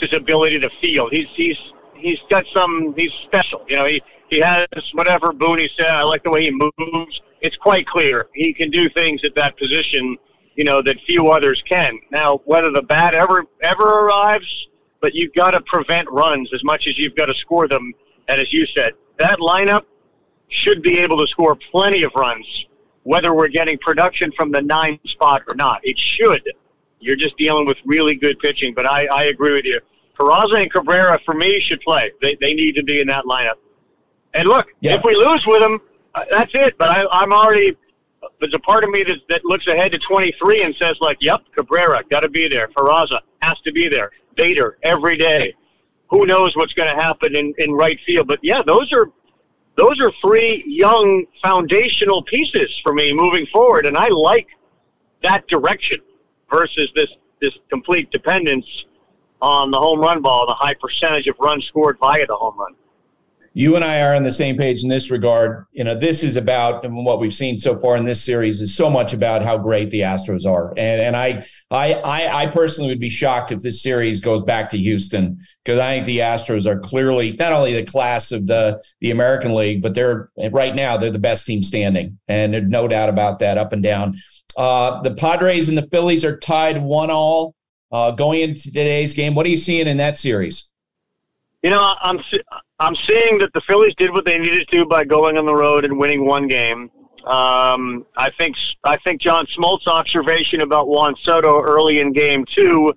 his ability to field. He's he's he's got some. He's special. You know, he he has whatever Booney said. I like the way he moves. It's quite clear he can do things at that position. You know that few others can. Now, whether the bat ever ever arrives, but you've got to prevent runs as much as you've got to score them. And as you said, that lineup should be able to score plenty of runs, whether we're getting production from the nine spot or not. It should. You're just dealing with really good pitching, but I, I agree with you. Peraza and Cabrera, for me, should play. They, they need to be in that lineup. And look, yeah. if we lose with them, uh, that's it. But I, I'm already there's a part of me that, that looks ahead to 23 and says like, "Yep, Cabrera got to be there. Peraza has to be there. Bader every day. Who knows what's going to happen in, in right field? But yeah, those are those are three young foundational pieces for me moving forward, and I like that direction versus this this complete dependence on the home run ball, the high percentage of runs scored via the home run you and I are on the same page in this regard. You know, this is about and what we've seen so far in this series is so much about how great the Astros are. And and I I I, I personally would be shocked if this series goes back to Houston because I think the Astros are clearly not only the class of the the American League, but they're right now they're the best team standing, and there's no doubt about that, up and down. Uh, the Padres and the Phillies are tied one all uh, going into today's game. What are you seeing in that series? You know, I'm I'm seeing that the Phillies did what they needed to by going on the road and winning one game. Um, I think I think John Smoltz's observation about Juan Soto early in Game Two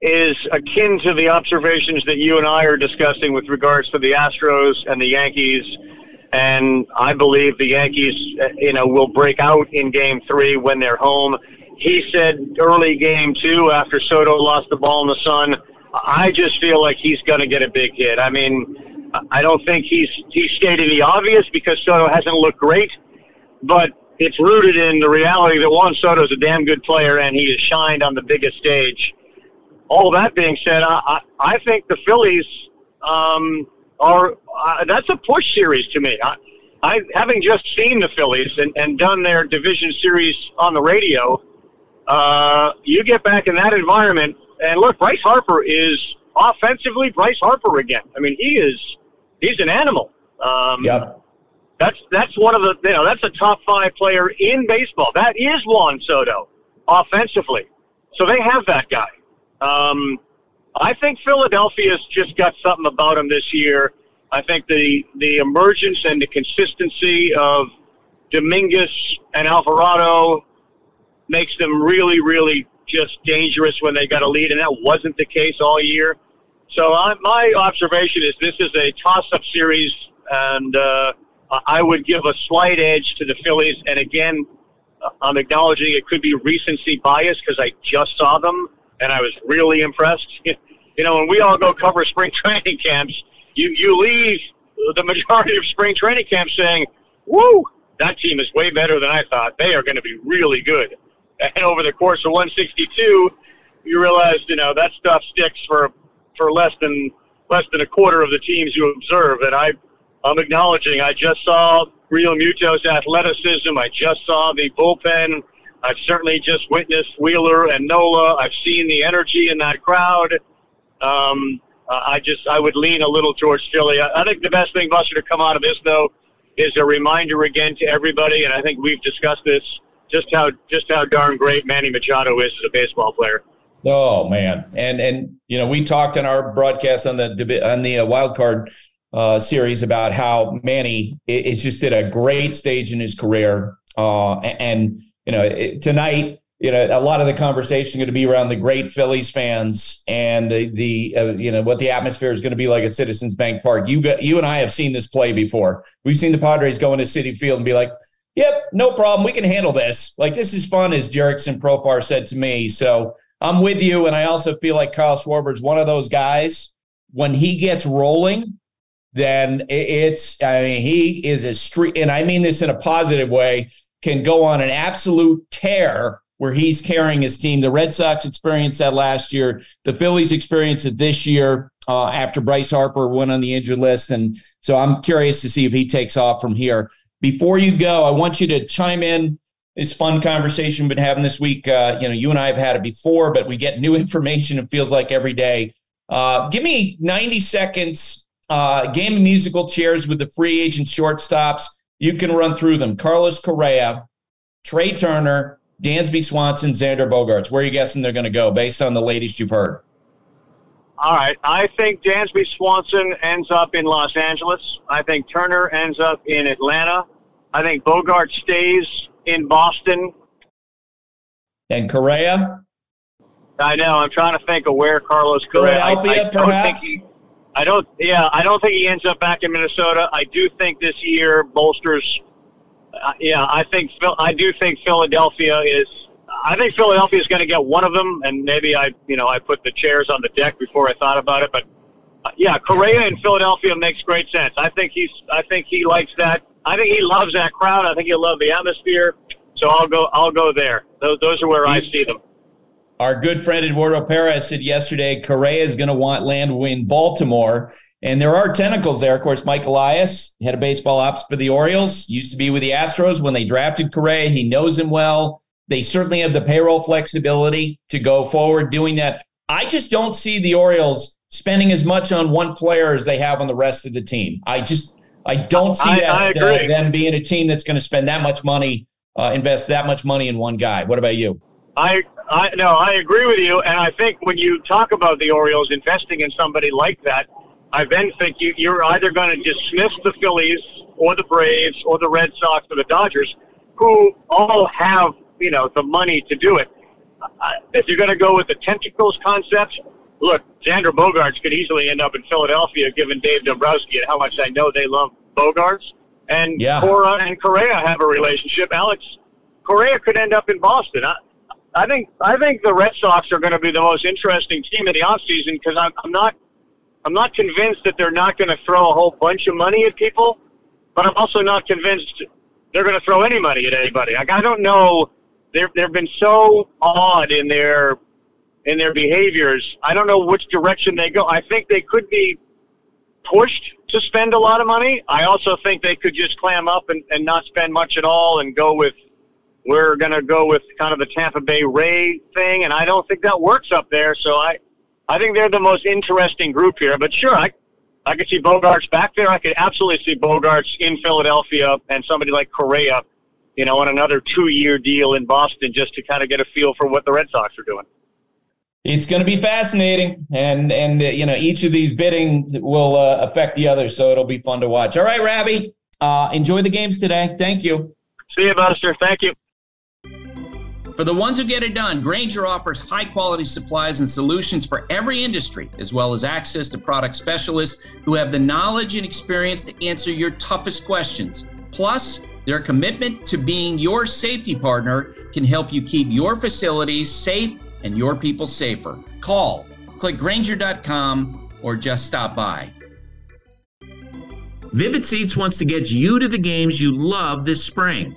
is akin to the observations that you and I are discussing with regards to the Astros and the Yankees. And I believe the Yankees, you know, will break out in Game Three when they're home. He said early Game Two after Soto lost the ball in the sun. I just feel like he's going to get a big hit. I mean, I don't think he's he's stated the obvious because Soto hasn't looked great, but it's rooted in the reality that Juan Soto is a damn good player and he has shined on the biggest stage. All that being said, I, I think the Phillies um, are uh, that's a push series to me. I, I having just seen the Phillies and, and done their division series on the radio, uh, you get back in that environment and look, Bryce Harper is offensively Bryce Harper again. I mean, he is he's an animal. Um, yep. That's that's one of the you know that's a top five player in baseball. That is Juan Soto offensively. So they have that guy. Um, I think Philadelphia's just got something about him this year. I think the the emergence and the consistency of Dominguez and Alvarado makes them really, really just dangerous when they got a lead, and that wasn't the case all year. So I, my observation is this is a toss-up series, and uh, I would give a slight edge to the Phillies. And again, I'm acknowledging it could be recency bias because I just saw them and I was really impressed. you know, when we all go cover spring training camps, you you leave the majority of spring training camps saying, "Woo, that team is way better than I thought. They are going to be really good." And over the course of 162, you realize, you know, that stuff sticks for for less than less than a quarter of the teams you observe. And I, I'm acknowledging I just saw Rio Realmuto's athleticism. I just saw the bullpen. I've certainly just witnessed Wheeler and Nola. I've seen the energy in that crowd. Um, I just I would lean a little towards Philly. I, I think the best thing, Buster, to come out of this though is a reminder again to everybody, and I think we've discussed this just how just how darn great Manny Machado is as a baseball player. Oh man, and and you know we talked in our broadcast on the on the uh, wild card uh, series about how Manny is just at a great stage in his career, uh, and you know it, tonight you know a lot of the conversation is going to be around the great Phillies fans and the the uh, you know what the atmosphere is going to be like at Citizens Bank Park. You got you and I have seen this play before. We've seen the Padres go into Citi Field and be like, "Yep, no problem, we can handle this. Like this is fun," as Jurickson Profar said to me. So I'm with you. And I also feel like Kyle Schwarber is one of those guys. When he gets rolling, then it's, I mean, he is a street, and I mean this in a positive way, can go on an absolute tear where he's carrying his team. The Red Sox experienced that last year. The Phillies experienced it this year uh, after Bryce Harper went on the injured list. And so I'm curious to see if he takes off from here. Before you go, I want you to chime in this fun conversation we've been having this week. Uh, you know, you and I have had it before, but we get new information. It feels like every day. Uh, give me 90 seconds. Uh, game of musical chairs with the free agent shortstops. You can run through them. Carlos Correa, Trea Turner, Dansby Swanson, Xander Bogaerts. Where are you guessing they're going to go based on the latest you've heard? All right. I think Dansby Swanson ends up in Los Angeles. I think Turner ends up in Atlanta. I think Bogart stays in Boston. And Correa? I know. I'm trying to think of where Carlos Correa. I, Philadelphia, I don't perhaps? he- I don't. Yeah, I don't think he ends up back in Minnesota. I do think this year bolsters. Uh, yeah, I think. I do think Philadelphia is. I think Philadelphia is going to get one of them, and maybe I, you know, I put the chairs on the deck before I thought about it. But uh, yeah, Correa in Philadelphia makes great sense. I think he's. I think he likes that. I think he loves that crowd. I think he'll love the atmosphere. So I'll go. I'll go there. Those, those are where I see them. Our good friend Eduardo Perez said yesterday Correa is going to want land in Baltimore. And there are tentacles there. Of course, Mike Elias, head of baseball ops for the Orioles, used to be with the Astros when they drafted Correa. He knows him well. They certainly have the payroll flexibility to go forward doing that. I just don't see the Orioles spending as much on one player as they have on the rest of the team. I just I don't see I- that I uh, them being a team that's going to spend that much money, uh, invest that much money in one guy. What about you? I, I no, I agree with you, and I think when you talk about the Orioles investing in somebody like that, I then think you, you're either going to dismiss the Phillies or the Braves or the Red Sox or the Dodgers, who all have you know the money to do it. Uh, if you're going to go with the tentacles concept, look, Xander Bogaerts could easily end up in Philadelphia, given Dave Dombrowski and how much I know they love Bogaerts. And Yeah. Cora and Correa have a relationship. Alex Correa could end up in Boston. I, I think I think the Red Sox are going to be the most interesting team in the offseason because I'm, I'm not I'm not convinced that they're not going to throw a whole bunch of money at people, but I'm also not convinced they're going to throw any money at anybody. Like I don't know, they've they've been so odd in their in their behaviors. I don't know which direction they go. I think they could be pushed to spend a lot of money. I also think they could just clam up and, and not spend much at all and go with we're going to go with kind of the Tampa Bay Ray thing, and I don't think that works up there. So I, I think they're the most interesting group here. But sure, I, I could see Bogaerts back there. I could absolutely see Bogaerts in Philadelphia and somebody like Correa, you know, on another two-year deal in Boston just to kind of get a feel for what the Red Sox are doing. It's going to be fascinating, and and uh, you know each of these bidding will uh, affect the other, so it'll be fun to watch. All right, Rabbi, uh, enjoy the games today. Thank you. See you, Buster. Thank you. For the ones who get it done, Grainger offers high quality supplies and solutions for every industry, as well as access to product specialists who have the knowledge and experience to answer your toughest questions. Plus, their commitment to being your safety partner can help you keep your facilities safe and your people safer. Call, click Grainger.com, or just stop by. Vivid Seats wants to get you to the games you love this spring.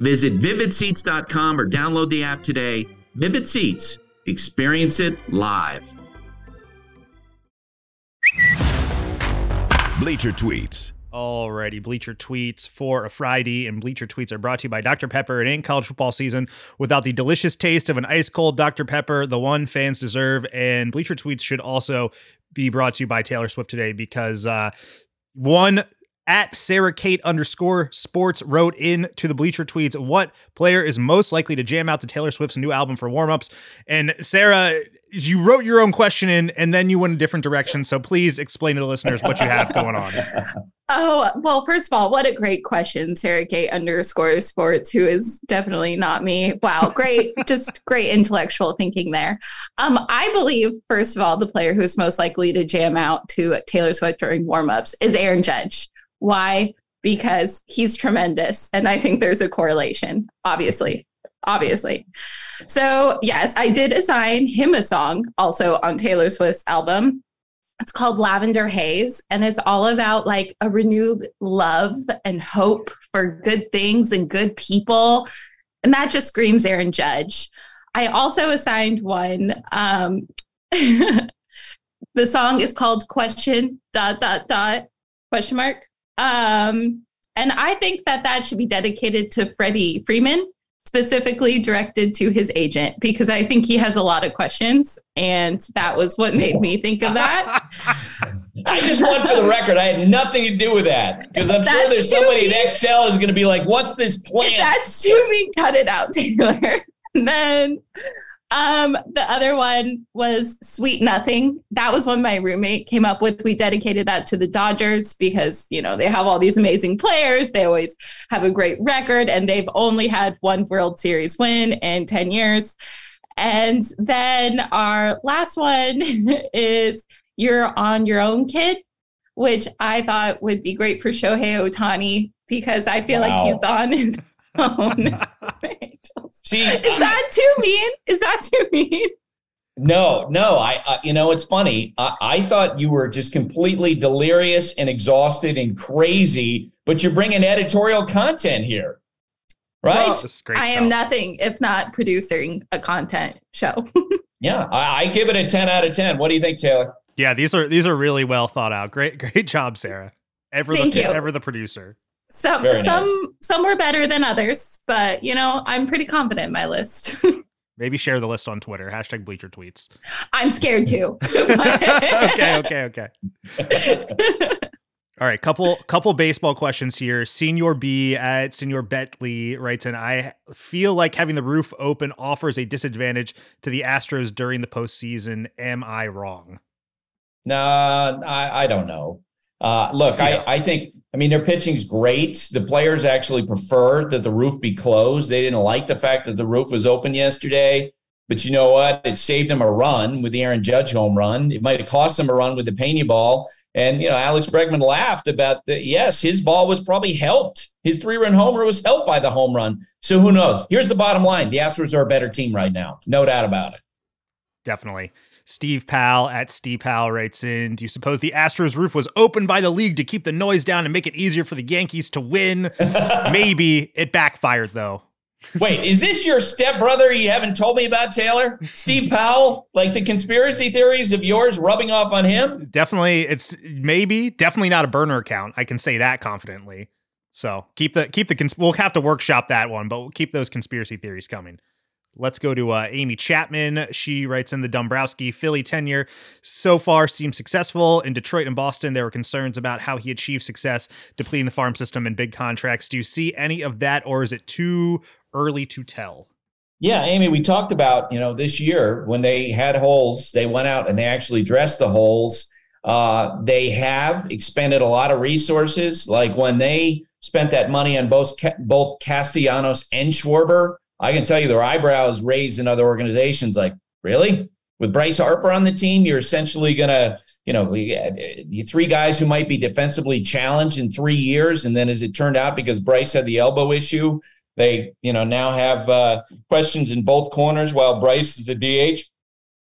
Visit vividseats.com or download the app today. Vivid Seats. Experience it live. Bleacher Tweets. Alrighty, Bleacher Tweets for a Friday, and Bleacher Tweets are brought to you by Dr. Pepper. It ain't college football season without the delicious taste of an ice cold Dr. Pepper, the one fans deserve. And Bleacher Tweets should also be brought to you by Taylor Swift today because uh, one at Sarah Kate underscore sports wrote in to the Bleacher Tweets what player is most likely to jam out to Taylor Swift's new album for warmups. And Sarah, you wrote your own question in, and then you went a different direction. So please explain to the listeners what you have going on. Oh, well, first of all, what a great question, Sarah Kate underscore sports, who is definitely not me. Wow, great, just great intellectual thinking there. Um, I believe, first of all, the player who's most likely to jam out to Taylor Swift during warmups is Aaron Judge. Why? Because he's tremendous. And I think there's a correlation, obviously. Obviously. So, yes, I did assign him a song also on Taylor Swift's album. It's called Lavender Haze, and it's all about like a renewed love and hope for good things and good people. And that just screams Aaron Judge. I also assigned one um, The song is called Question dot dot dot question mark. Um, and I think that that should be dedicated to Freddie Freeman, specifically directed to his agent, because I think he has a lot of questions. And that was what made me think of that. I just want for the record, I had nothing to do with that because I'm sure there's somebody in. Excel is going to be like, "What's this plan?" If that's too mean, cut it out, Taylor. and then um, the other one was Sweet Nothing. That was one my roommate came up with. We dedicated that to the Dodgers because, you know, they have all these amazing players. They always have a great record, and they've only had one World Series win in 10 years. And then our last one is You're on Your Own Kid, which I thought would be great for Shohei Ohtani because I feel Wow. like he's on his own. See, Is that too mean? Is that too mean? No, no. I, uh, you know, it's funny. I, I thought you were just completely delirious and exhausted and crazy, but you're bringing editorial content here, right? Well, I am nothing if not producing a content show. yeah, I, I give it a ten out of ten. What do you think, Taylor? Yeah, these are these are really well thought out. Great, great job, Sarah. Ever Thank the you. ever the producer. Some Very some some were better than others, but you know, I'm pretty confident in my list. Maybe share the list on Twitter. Hashtag bleacher tweets. I'm scared too. okay, okay, okay. All right, couple couple baseball questions here. Senior B at Senior Betley writes in, I feel like having the roof open offers a disadvantage to the Astros during the postseason. Am I wrong? Nah, I, I don't know. Uh, look, I, I think, I mean, their pitching's great. The players actually prefer that the roof be closed. They didn't like the fact that the roof was open yesterday. But you know what? It saved them a run with the Aaron Judge home run. It might have cost them a run with the Pena ball. And, you know, Alex Bregman laughed about that. Yes, his ball was probably helped. His three run homer was helped by the home run. So who knows? Here's the bottom line the Astros are a better team right now. No doubt about it. Definitely. Steve Powell at Steve Powell writes in Do you suppose the Astros roof was opened by the league to keep the noise down and make it easier for the Yankees to win? Maybe. It backfired, though. Wait, is this your stepbrother you haven't told me about, Taylor? Steve Powell? Like the conspiracy theories of yours rubbing off on him? Definitely, it's maybe definitely not a burner account. I can say that confidently. So keep the keep the cons- we'll have to workshop that one, but we'll keep those conspiracy theories coming. Let's go to uh, Amy Chapman. She writes in the Dombrowski Philly tenure so far seems successful. In Detroit and Boston, there were concerns about how he achieved success depleting the farm system and big contracts. Do you see any of that, or is it too early to tell? Yeah, Amy, we talked about, you know, this year when they had holes, they went out and they actually dressed the holes. Uh, they have expended a lot of resources. Like when they spent that money on both both Castellanos and Schwarber, I can tell you their eyebrows raised in other organizations. Like, really? With Bryce Harper on the team, you're essentially going to, you know, the three guys who might be defensively challenged in three years. And then as it turned out, because Bryce had the elbow issue, they, you know, now have uh, questions in both corners while Bryce is the DH.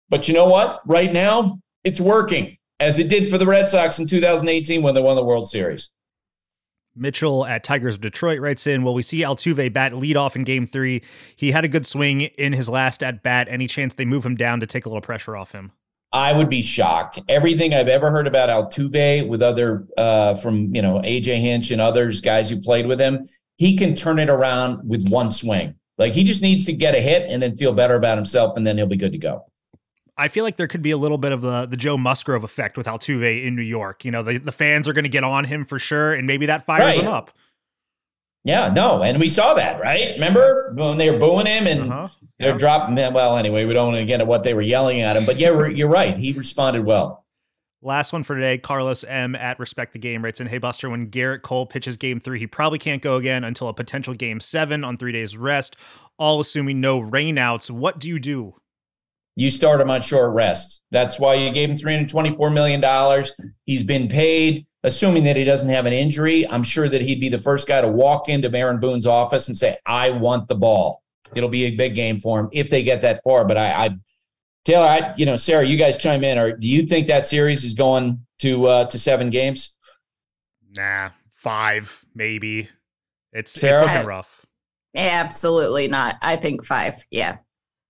But you know what? Right now, it's working as it did for the Red Sox in 2018 when they won the World Series. Mitchell at Tigers of Detroit writes in, Will we see Altuve bat lead off in game three? He had a good swing in his last at bat. Any chance they move him down to take a little pressure off him? I would be shocked. Everything I've ever heard about Altuve with other uh, from you know AJ Hinch and others guys who played with him, he can turn it around with one swing. Like he just needs to get a hit and then feel better about himself, and then he'll be good to go. I feel like there could be a little bit of the the Joe Musgrove effect with Altuve in New York. You know, the, the fans are going to get on him for sure, and maybe that fires Right. him up. Yeah, no, and we saw that, right? Remember when they were booing him and uh-huh, they're dropping him? Well, anyway, we don't want to get at what they were yelling at him, but yeah, you're right. He responded well. Last one for today. Carlos M at Respect the Game writes in, Hey Buster, when Gerrit Cole pitches game three, he probably can't go again until a potential game seven on three days rest, all assuming no rainouts. What do you do? You start him on short rest. That's why you gave him $324 million. He's been paid, assuming that he doesn't have an injury. I'm sure that he'd be the first guy to walk into Aaron Boone's office and say, I want the ball. It'll be a big game for him if they get that far. But I, I Taylor, I, you know, Sarah, you guys chime in. Or do you think that series is going to uh, to seven games? Nah, five, maybe. It's, it's Sarah? looking rough. Absolutely not. I think five. Yeah.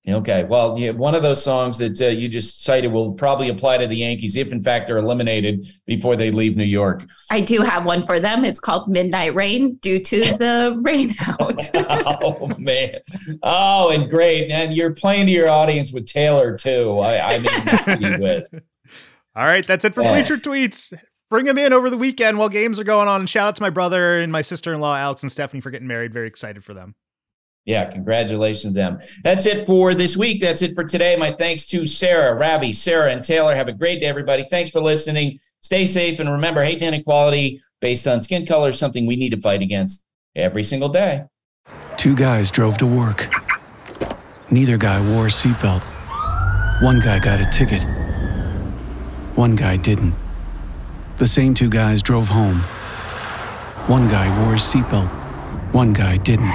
Okay. Well, yeah, one of those songs that uh, you just cited will probably apply to the Yankees if, in fact, they're eliminated before they leave New York. I do have one for them. It's called Midnight Rain due to the rain out. oh, man. Oh, and great. And you're playing to your audience with Taylor, too. I, I mean, with. All right. That's it for Yeah. Bleacher Tweets. Bring them in over the weekend while games are going on. And shout out to my brother and my sister in law, Alex and Stephanie, for getting married. Very excited for them. Yeah, congratulations to them. That's it for this week. That's it for today. My thanks to Sarah, Ravi, Sarah, and Taylor. Have a great day, everybody. Thanks for listening. Stay safe and remember, hate and inequality based on skin color is something we need to fight against every single day. Two guys drove to work. Neither guy wore a seatbelt. One guy got a ticket. One guy didn't. The same two guys drove home. One guy wore a seatbelt. One guy didn't.